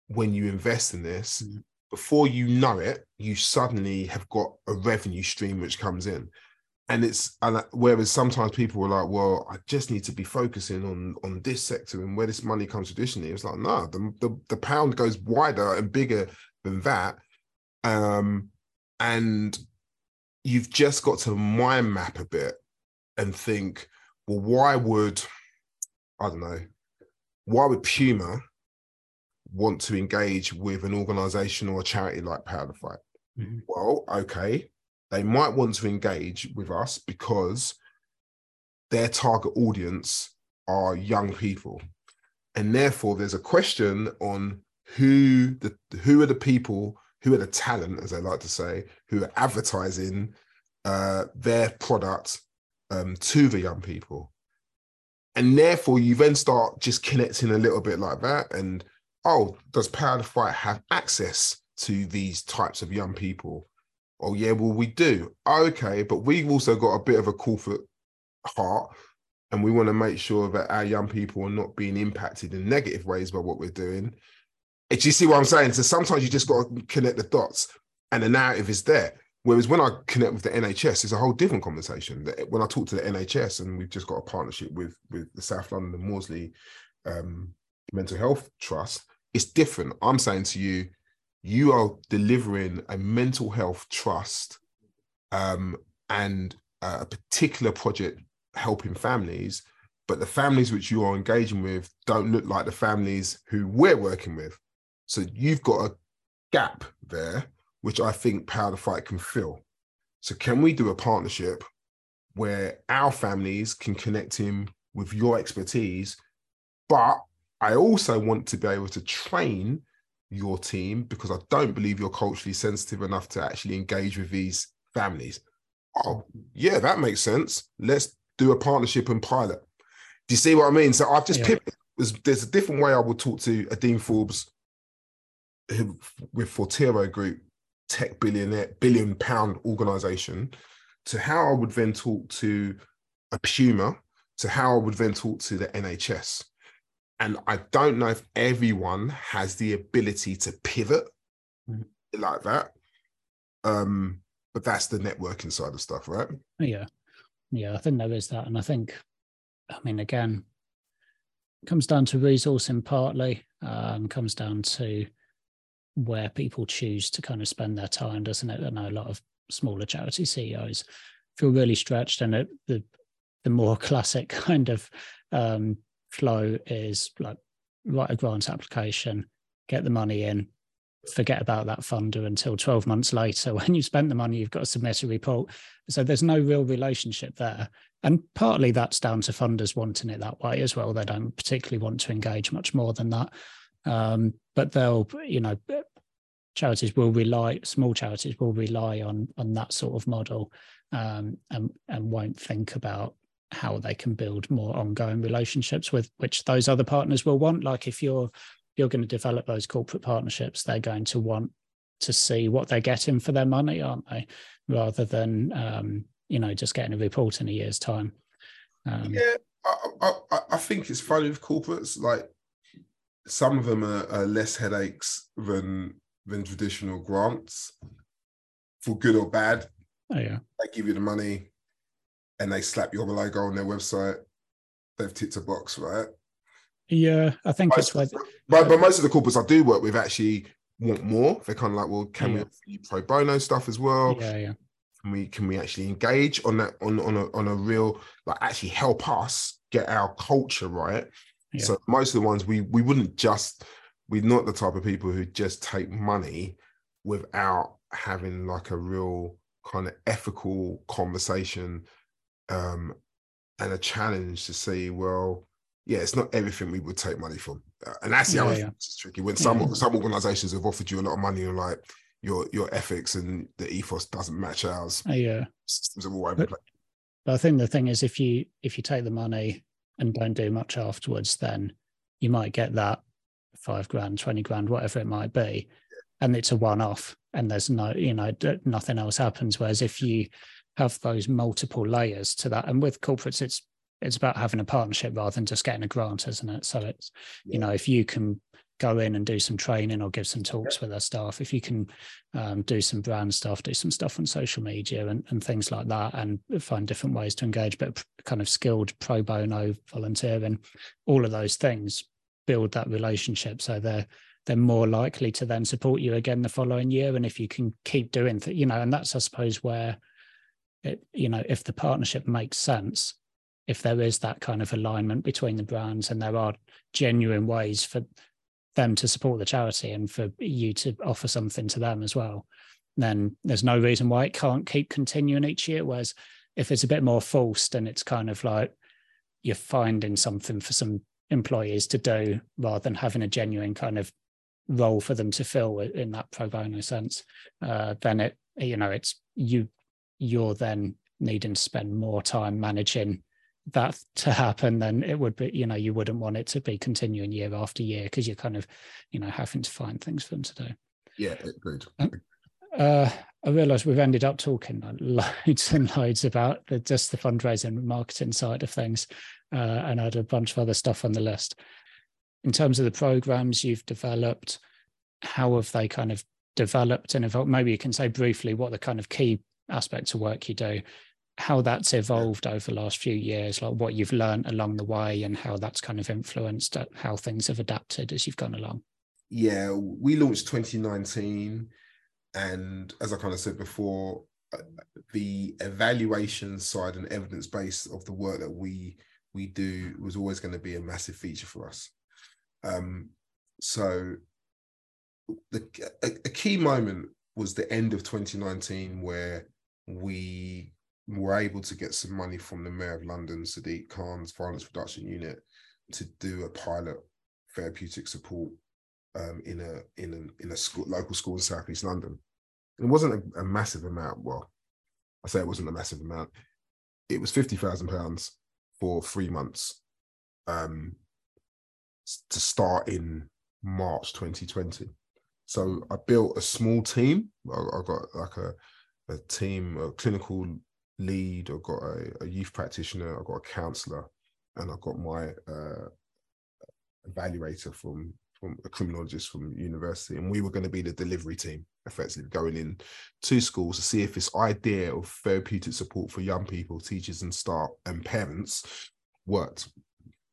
when you invest in this mm-hmm. before you know it you suddenly have got a revenue stream which comes in and it's and whereas sometimes people were like well i just need to be focusing on on this sector and where this money comes traditionally. It's like no the, the, the pound goes wider and bigger than that. Um and you've just got to mind map a bit and think well why would i don't know why would puma want to engage with an organization or a charity like power the fight? Mm-hmm. well okay they might want to engage with us because their target audience are young people. And therefore there's a question on who the who are the people who are the talent as i like to say who are advertising uh, their product um, to the young people. And therefore you then start just connecting a little bit like that and oh does power the fight have access to these types of young people Oh yeah, well we do. Okay, but we've also got a bit of a corporate heart, and we want to make sure that our young people are not being impacted in negative ways by what we're doing. Do you see what I'm saying? So sometimes you just got to connect the dots, and the narrative is there. Whereas when I connect with the NHS, it's a whole different conversation. When I talk to the NHS, and we've just got a partnership with with the South London and Maudsley um, Mental Health Trust, it's different. I'm saying to you, you are delivering a mental health trust um, and a particular project helping families, but the families which you are engaging with don't look like the families who we're working with. So you've got a gap there, which I think Power the Fight can fill. So can we do a partnership where our families can connect him with your expertise, but I also want to be able to train your team because I don't believe you're culturally sensitive enough to actually engage with these families. Oh, yeah, that makes sense. Let's do a partnership and pilot. Do you see what I mean? So I've just yeah. pivoted. There's, there's, a different way I would talk to a Dean Forbes who, with Forterro Group, tech billionaire, billion pound organization, to how I would then talk to a Puma, to how I would then talk to the NHS and I don't know if everyone has the ability to pivot mm. like that. Um, but that's the networking side of stuff, right? Yeah. Yeah, I think there is that. And I think, I mean, again, comes down to resourcing partly, um, comes down to where people choose to kind of spend their time, doesn't it? I know a lot of smaller charity CEOs feel really stretched and it, the the more <laughs> classic kind of um, flow is like write a grant application, get the money in, forget about that funder until 12 months later. <laughs> When you spent the money, you've got to submit a report. So there's no real relationship there. And partly that's down to funders wanting it that way as well. They don't particularly want to engage much more than that. Um, but they'll, you know, charities will rely, small charities will rely on on that sort of model um, and and won't think about how they can build more ongoing relationships with which those other partners will want. Like if you're you're going to develop those corporate partnerships they're going to want to see what they're getting for their money aren't they? Rather than um, you know just getting a report in a year's time. Um, yeah I, I, I, think it's funny with corporates like some of them are, are less headaches than than traditional grants for good or bad. Oh yeah. They give you the money and they slap your logo on their website. They've ticked a box, right? Yeah, I think most, it's where. But, but most of the corporates I do work with actually want more. They're kind of like, well, can yeah. we pro bono stuff as well? Yeah, yeah. Can we can we actually engage on that on on a on a real like actually help us get our culture right? Yeah. So most of the ones we we wouldn't just we're not the type of people who just take money without having like a real kind of ethical conversation um and a challenge to say, well yeah it's not everything we would take money from uh, and that's the yeah, other yeah. it's tricky when some yeah. some organizations have offered you a lot of money and like your your ethics and the ethos doesn't match ours uh, yeah systems are all over but, but i think the thing is if you if you take the money and don't do much afterwards then you might get that five grand, 20 grand, whatever it might be. And it's a one off and there's no, you know, nothing else happens. Whereas if you have those multiple layers to that, and with corporates, it's, it's about having a partnership rather than just getting a grant, isn't it? So it's, yeah. you know, if you can go in and do some training or give some talks yeah. with their staff, if you can um, do some brand stuff, do some stuff on social media and, and things like that, and find different ways to engage, but kind of skilled pro bono volunteering, all of those things build that relationship so they're they're more likely to then support you again the following year and if you can keep doing th- you know and that's i suppose where it you know if the partnership makes sense if there is that kind of alignment between the brands and there are genuine ways for them to support the charity and for you to offer something to them as well then there's no reason why it can't keep continuing each year. Whereas if it's a bit more forced and it's kind of like you're finding something for some employees to do rather than having a genuine kind of role for them to fill in that pro bono sense uh, then it you know it's you you're then needing to spend more time managing that to happen then it would be you know you wouldn't want it to be continuing year after year because you're kind of you know having to find things for them to do yeah good uh, uh, I realise we've ended up talking <laughs> loads and loads about the, just the fundraising marketing side of things uh, and I had a bunch of other stuff on the list. In terms of the programs you've developed, how have they kind of developed and evolved? Maybe you can say briefly what the kind of key aspects of work you do, how that's evolved over the last few years, like what you've learned along the way and how that's kind of influenced how things have adapted as you've gone along. Yeah, we launched 2019. And as I kind of said before, uh, the evaluation side and evidence base of the work that we we do was always going to be a massive feature for us. Um, so the a, a key moment was the end of 2019 where we were able to get some money from the Mayor of London, Sadiq Khan's Violence Reduction Unit, to do a pilot therapeutic support um, in a in a in a school, local school in Southeast London. It wasn't a, a, massive amount. Well, I say it wasn't a massive amount. It was fifty thousand pounds for three months um, to start in March 2020. So I built a small team. I, I got like a, a team, a clinical lead. I got a, a youth practitioner. I got a counselor, and I got my uh, evaluator from from a criminologist from university, and we were going to be the delivery team, effectively going in to schools to see if this idea of therapeutic support for young people, teachers, and staff and parents worked.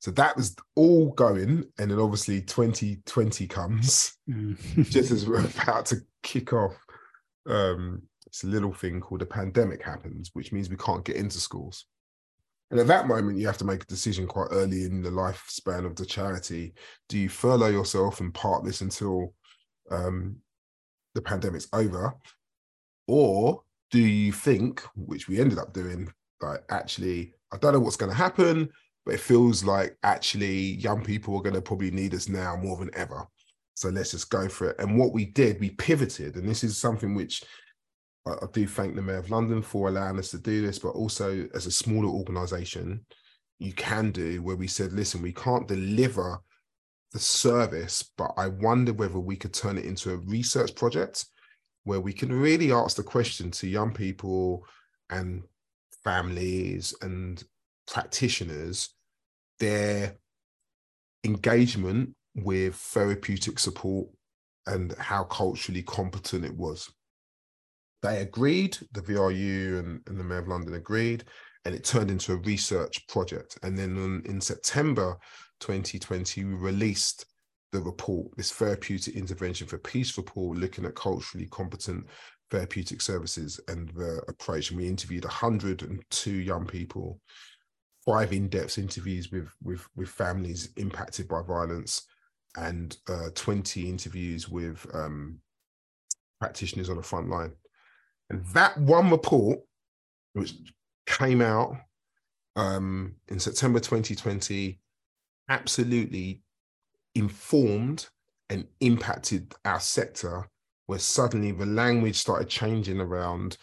So that was all going, and then obviously 2020 comes mm. <laughs> just as we're about to kick off. Um, a little thing called a pandemic happens, which means we can't get into schools. And at that moment, you have to make a decision quite early in the lifespan of the charity. Do you furlough yourself and part this until um, the pandemic's over? Or do you think, which we ended up doing, like actually, I don't know what's going to happen, but it feels like actually young people are going to probably need us now more than ever. So let's just go for it. And what we did, we pivoted. And this is something which I, do thank the Mayor of London for allowing us to do this, but also as a smaller organization, you can do where we said, listen, we can't deliver the service, but I wonder whether we could turn it into a research project where we can really ask the question to young people and families and practitioners their engagement with therapeutic support and how culturally competent it was they agreed, the VRU and, and the Mayor of London agreed, and it turned into a research project. And then on, in September 2020, we released the report, this therapeutic intervention for peace report, looking at culturally competent therapeutic services and the approach. And we interviewed 102 young people, five in-depth interviews with with with families impacted by violence, and uh, 20 interviews with um, practitioners on the front line. And that one report, which came out um, in September 2020, absolutely informed and impacted our sector, where suddenly the language started changing around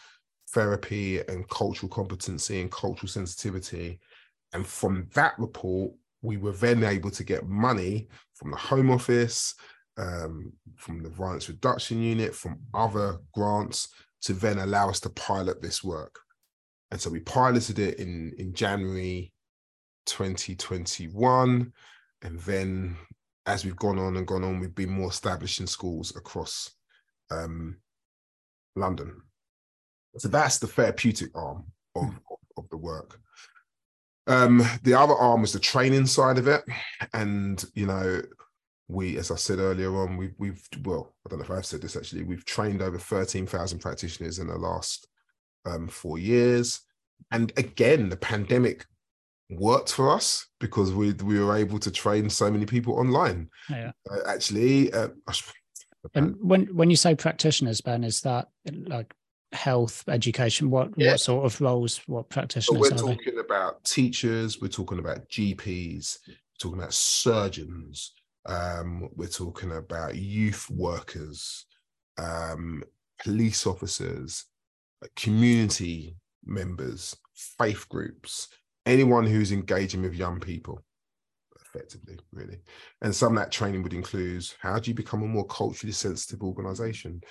therapy and cultural competency and cultural sensitivity. And from that report, we were then able to get money from the Home Office, um, from the Violence Reduction Unit, from other grants to then allow us to pilot this work. And so we piloted it in, in January 2021. And then as we've gone on and gone on, we've been more established in schools across um, London. So that's the therapeutic arm of, mm. of, of, the work. Um, the other arm was the training side of it. And, you know, we, as I said earlier on, we've, we've well, I don't know if I've said this actually, we've trained over 13,000 practitioners in the last um, four years. And again, the pandemic worked for us because we we were able to train so many people online. Yeah. Uh, actually, uh, and when when you say practitioners, Ben, is that like health education? What yeah. what sort of roles? What practitioners? We're talking they? about teachers. We're talking about GPs. We're talking about surgeons. Um, we're talking about youth workers, um, police officers, community members, faith groups, anyone who's engaging with young people effectively really. And some of that training would include how do you become a more culturally sensitive organization?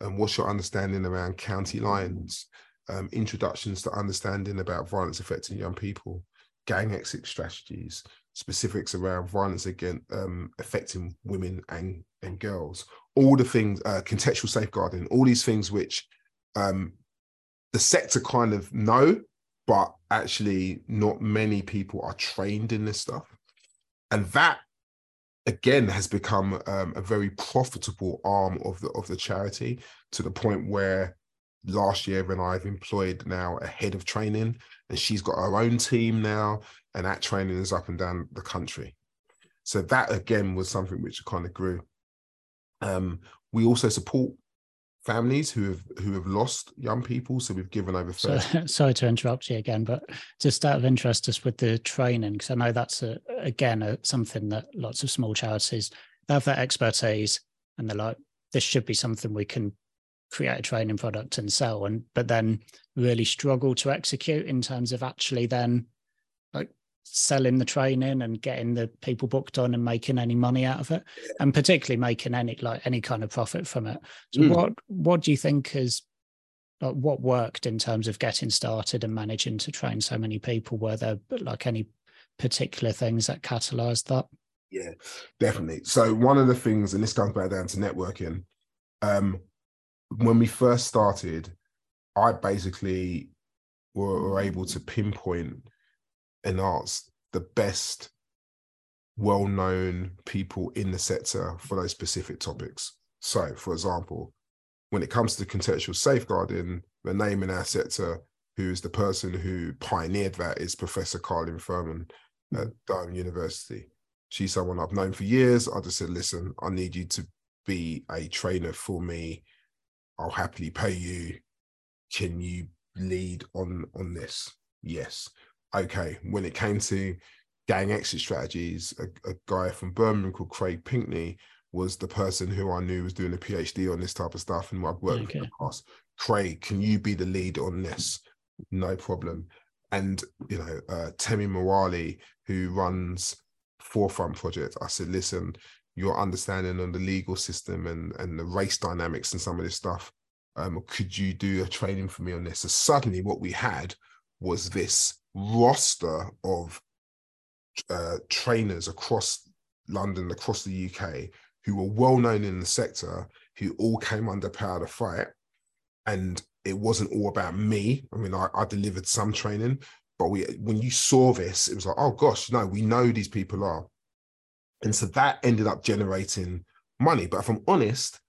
And what's your understanding around county lines? Um, introductions to understanding about violence affecting young people gang exit strategies specifics around violence against um, affecting women and and girls. All the things uh, contextual safeguarding all these things which um, the sector kind of know but actually not many people are trained in this stuff. And that again has become um, a very profitable arm of the of the charity to the point where last year when I've employed now a head of training and she's got her own team now and that training is up and down the country so that again was something which kind of grew um, we also support families who have who have lost young people. So we've given over. So, <laughs> sorry to interrupt you again, but just out of interest, just with the training, because I know that's a, again a, something that lots of small charities they have that expertise, and they're like, this should be something we can create a training product and sell, and but then really struggle to execute in terms of actually then selling the training and getting the people booked on and making any money out of it and particularly making any like any kind of profit from it. So mm. what what do you think is like what worked in terms of getting started and managing to train so many people? Were there like any particular things that catalyzed that? Yeah definitely. So one of the things and this comes back down to networking um when we first started i basically were, were able to pinpoint and ask the best well-known people in the sector for those specific topics. So, for example, when it comes to contextual safeguarding, the name in our sector who is the person who pioneered that is Professor Carlene Firmin at Durham University. She's someone I've known for years. I just said, listen, I need you to be a trainer for me. I'll happily pay you. Can you lead on on this? Yes okay, when it came to gang exit strategies, a, a guy from Birmingham called Craig Pinkney was the person who I knew was doing a PhD on this type of stuff, and I've worked okay. with in the past. Craig, can you be the lead on this? No problem. And you know, uh, Temi Mwale, who runs 4Front Project, I said, listen, your understanding on the legal system and and the race dynamics and some of this stuff. Um, could you do a training for me on this? So suddenly, what we had was this roster of uh, trainers across London, across the UK, who were well known in the sector, who all came under Power the Fight. And it wasn't all about me. I mean, I, I delivered some training, but we when you saw this, it was like, oh gosh, no, we know these people are. And so that ended up generating money. But if I'm honest,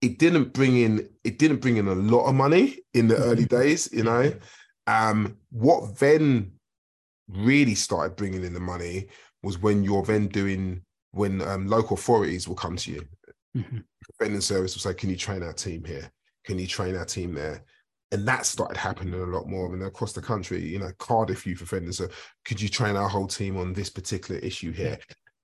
it didn't bring in it didn't bring in a lot of money in the early mm-hmm. days, you know. Um, what then really started bringing in the money was when you're then doing when um, local authorities will come to you. Mm-hmm. Defending service will say, "Can you train our team here? Can you train our team there?" And that started happening a lot more. I mean, across the country, you know, Cardiff Youth Offenders. So, could you train our whole team on this particular issue here?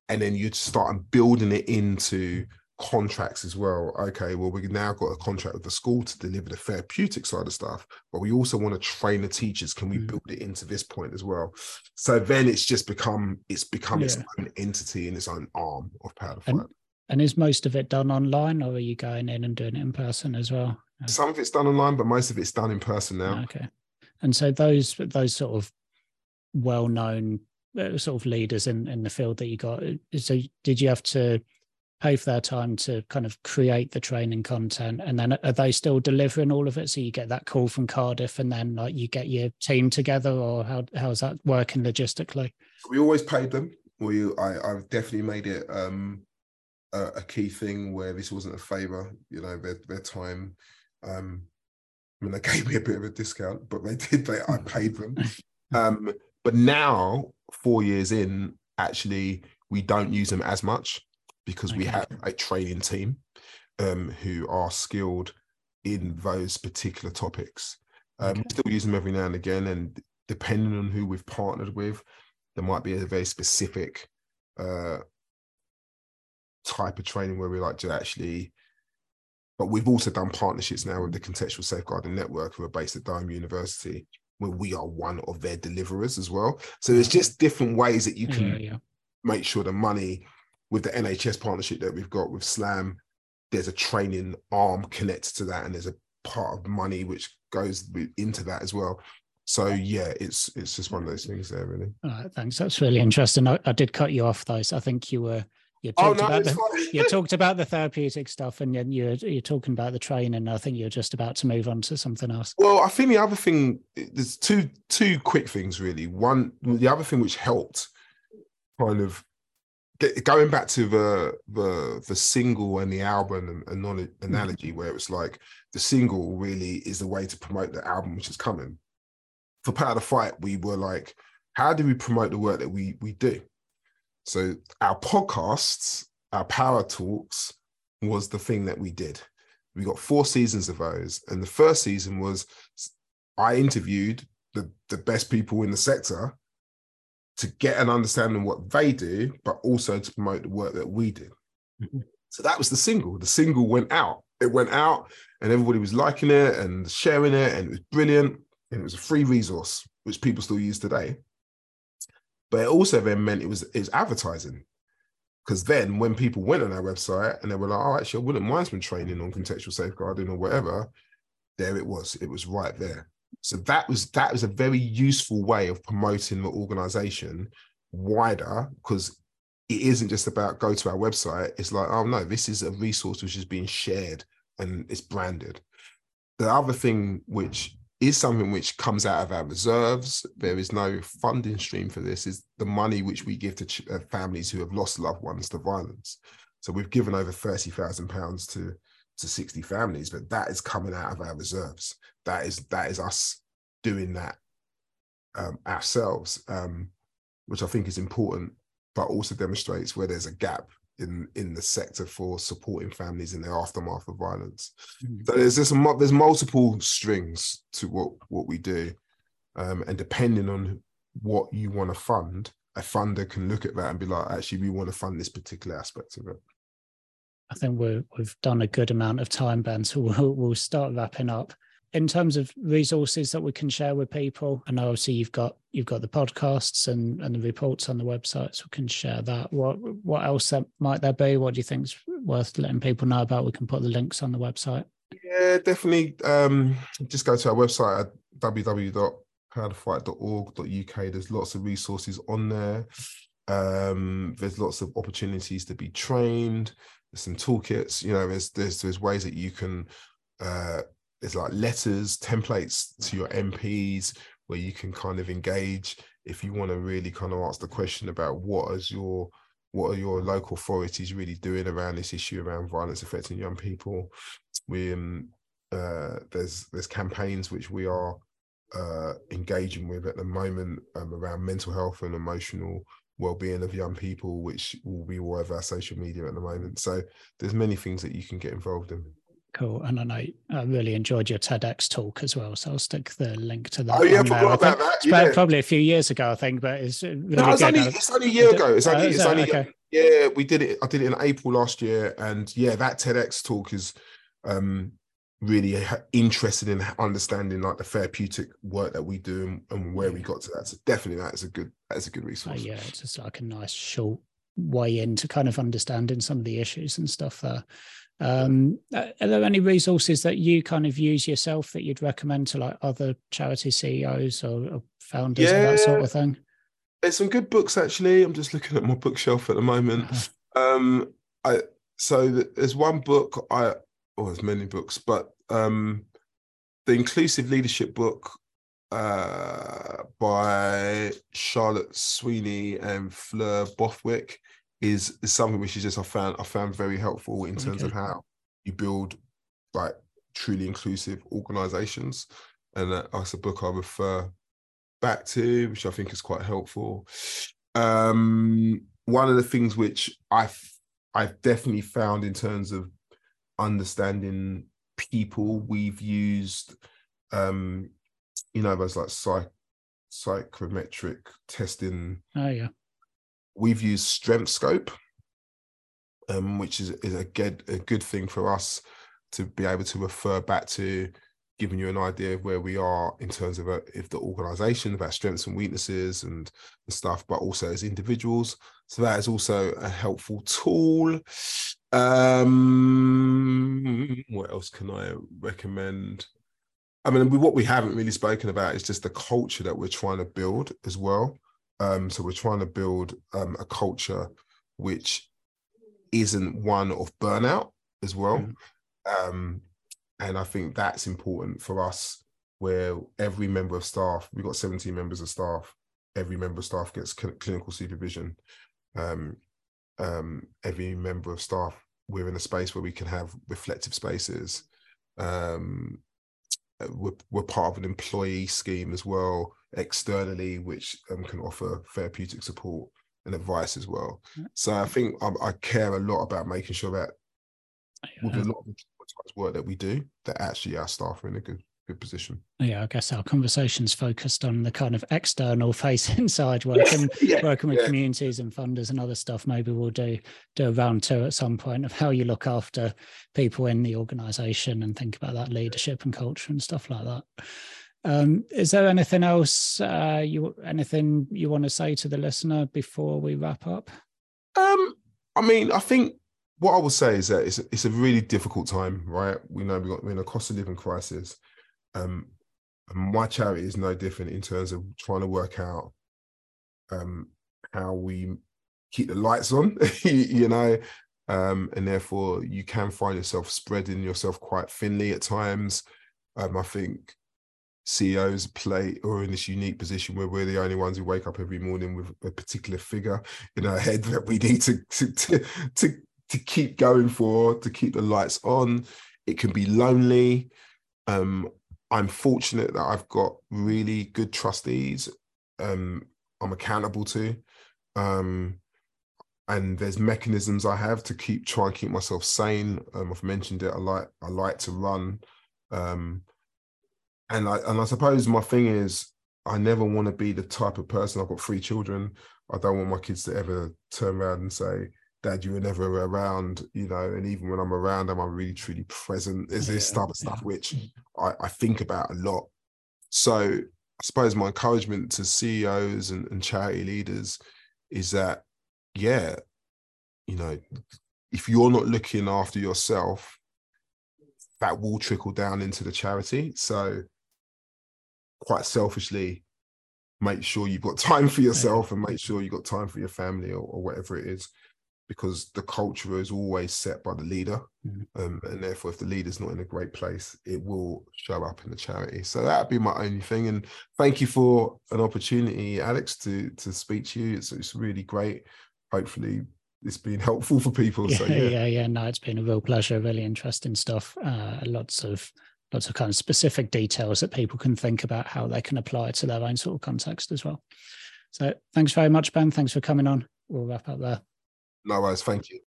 And then you'd start building it into contracts as well. Okay, well, we've now got a contract with the school to deliver the therapeutic side of stuff, but we also want to train the teachers. Can we mm. build it into this point as well? So then it's just become it's become yeah. its own entity and its own arm of Power. And, and is most of it done online, or are you going in and doing it in person as well? Some of it's done online, but most of it's done in person now. Okay, and so those those sort of well-known uh, sort of leaders in in the field that you got. Uh, so did you have to pay for their time to kind of create the training content and then are they still delivering all of it? So you get that call from cardiff and then like you get your team together or how how's that working logistically? We always paid them. We i i've definitely made it um a, a key thing where this wasn't a favor you know their their time. Um i mean they <laughs> gave me a bit of a discount but they did they i paid them. Um but now four years in actually we don't use them as much because okay. we have a training team um, who are skilled in those particular topics. Um, okay. Still use them every now and again, and depending on who we've partnered with, there might be a very specific uh, type of training where we like to actually. But we've also done partnerships now with the Contextual Safeguarding Network, who are based at Durham University, where we are one of their deliverers as well. So there's just different ways that you can yeah, yeah. make sure the money with the NHS partnership that we've got with SLAM, there's a training arm connected to that, and there's a part of money which goes into that as well. So yeah, it's it's just one of those things there, really. All right, thanks. That's really interesting. I, I did cut you off though. So I think you were you oh, talked oh, no, about the, <laughs> you talked about the <laughs> therapeutic stuff, and then you're you're talking about the training. I think you're just about to move on to something else. Well, I think the other thing there's two two quick things really. One, the other thing which helped kind of going back to the the the single and the album and, and mm-hmm. analogy where it's like the single really is the way to promote the album which is coming. For Power the Fight we were like how do we promote the work that we we do? So our podcasts our power talks was the thing that we did. We got four seasons of those and the first season was i interviewed the the best people in the sector to get an understanding of what they do, but also to promote the work that we do. Mm-hmm. So that was the single. The single went out. It went out, and everybody was liking it and sharing it, and it was brilliant. And it was a free resource, which people still use today. But it also then meant it was it's advertising. Because then when people went on our website and they were like, oh, actually, I wouldn't mind some training on contextual safeguarding or whatever, there it was. It was right there. So that was that was a very useful way of promoting the organization wider because it isn't just about go to our website. It's like, oh no, this is a resource which is being shared and it's branded. The other thing which is something which comes out of our reserves. There is no funding stream for this. Is the money which we give to ch- uh, families who have lost loved ones to violence. So we've given over thirty thousand pounds to to 60 families, but that is coming out of our reserves. That is that is us doing that um, ourselves, um, which I think is important, but also demonstrates where there's a gap in in the sector for supporting families in the aftermath of violence. Mm-hmm. So there's there's, there's multiple strings to what what we do, um, and depending on what you want to fund, a funder can look at that and be like, actually, we want to fund this particular aspect of it. I think we have done a good amount of time, Ben, so <laughs> we'll, we'll start wrapping up. In terms of resources that we can share with people, and obviously you've got you've got the podcasts and, and the reports on the website, so we can share that. What what else might there be? What do you think's worth letting people know about? We can put the links on the website. Yeah, definitely. Um, just go to our website at www.powerthefight.org.uk. There's lots of resources on there. Um, there's lots of opportunities to be trained there's some toolkits you know there's there's there's ways that you can uh, there's like letters, templates to your MPs where you can kind of engage if you want to really kind of ask the question about what is your what are your local authorities really doing around this issue around violence affecting young people? We um, uh, there's there's campaigns which we are uh, engaging with at the moment um, around mental health and emotional well-being of young people which will be all over our social media at the moment so there's many things that you can get involved in Cool. And I know I really enjoyed your TEDx talk as well. So I'll stick the link to that. Oh, yeah, I forgot about that. Yeah. Probably a few years ago, I think, but it's really no, it's, only, it's only a year ago. It's only, oh, it's only okay. yeah, we did it. I did it in April last year. And yeah, that TEDx talk is um really interested in understanding like the therapeutic work that we do and, and where we got to that. So definitely that is a good that's a good oh, resource. Oh, yeah, it's just like a nice short way into kind of understanding some of the issues and stuff there. Um, are there any resources that you kind of use yourself that you'd recommend to like other charity CEOs or, or founders yeah, or that sort of thing? There's some good books actually. I'm just looking at my bookshelf at the moment. Uh-huh. Um, I so there's one book I oh there's many books, but um, the inclusive leadership book uh, by Charlotte Sweeney and Fleur Bothwick is is something which is just I found I found very helpful in terms okay. of how you build like truly inclusive organizations. And uh, that's a book I refer back to, which I think is quite helpful. Um, one of the things which I've I've definitely found in terms of understanding people, we've used um, you know, those like psych psychometric testing. Oh yeah we've used Strengthscope, um, which is, is a good a good thing for us to be able to refer back to, giving you an idea of where we are in terms of a, uh, if the organization, about strengths and weaknesses and, and stuff, but also as individuals. So that is also a helpful tool. Um, what else can I recommend? I mean, what we haven't really spoken about is just the culture that we're trying to build as well. Um, so we're trying to build um, a culture which isn't one of burnout as well. Mm. Um, and I think that's important for us where every member of staff, we've got 17 members of staff, every member of staff gets cl- clinical supervision. Um, um, every member of staff, we're in a space where we can have reflective spaces. Um, we're, we're part of an employee scheme as well externally, which um, can offer therapeutic support and advice as well. So I think I, I care a lot about making sure that with a lot of the work that we do, that actually our staff are in a good good position. Yeah, I guess our conversations focused on the kind of external <laughs> facing side, working <laughs> yeah, working with yeah. communities and funders and other stuff. Maybe we'll do do a round two at some point of how you look after people in the organisation and think about that leadership and culture and stuff like that. Um, is there anything else uh, you anything you want to say to the listener before we wrap up? Um, I mean, I think what I will say is that it's a, it's a really difficult time, right? We know we got we're in a cost of living crisis. Um, my charity is no different in terms of trying to work out um, how we keep the lights on, <laughs> you know, um, and therefore you can find yourself spreading yourself quite thinly at times. Um, I think CEOs play or in this unique position where we're the only ones who wake up every morning with a particular figure in our <laughs> head that we need to to to to, to keep going for to keep the lights on. It can be lonely. Um, I'm fortunate that I've got really good trustees. Um, I'm accountable to. Um, and there's mechanisms I have to keep try and keep myself sane. Um, I've mentioned it. I like I like to run. Um, and I and I suppose my thing is I never want to be the type of person. I've got three children. I don't want my kids to ever turn around and say, "Dad, you were never around," you know. And even when I'm around, am I really truly present? Is yeah, this type of stuff which I, I, think about a lot. So I suppose my encouragement to CEOs and, and charity leaders is that, yeah, you know, if you're not looking after yourself, that will trickle down into the charity. So quite selfishly make sure you've got <laughs> time for yourself and make sure you've got time for your family or, or whatever it is because the culture is always set by the leader. Mm-hmm. Um, and therefore, if the leader's not in a great place, it will show up in the charity. So that'd be my only thing. And thank you for an opportunity, Alex, to to speak to you. It's, it's really great. Hopefully, it's been <laughs> helpful for people. Yeah, so yeah. yeah, yeah. No, it's been a real pleasure. Really interesting stuff. Uh, lots of lots of kind of specific details that people can think about how they can apply to their own sort of context as well. So thanks very much, Ben. Thanks for coming on. We'll wrap up there. Worries. Thank you.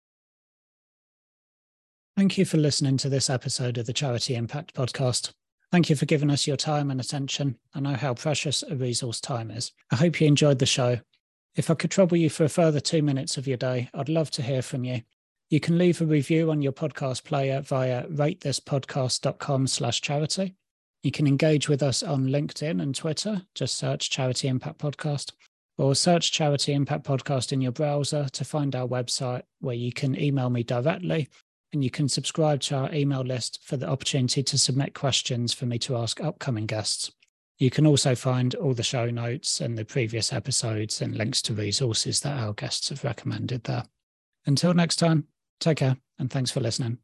Thank you for listening to this episode of the Charity Impact Podcast. Thank you for giving us your time and attention. I know how precious a resource time is. I hope you enjoyed the show. If I could trouble you for a further two minutes of your day, I'd love to hear from you. You can leave a review on your podcast player via ratethispodcast.com slash charity. You can engage with us on LinkedIn and Twitter. Just search Charity Impact Podcast or search Charity Impact Podcast in your browser to find our website where you can email me directly and you can subscribe to our email list for the opportunity to submit questions for me to ask upcoming guests. You can also find all the show notes and the previous episodes and links to resources that our guests have recommended there. Until next time, take care and thanks for listening.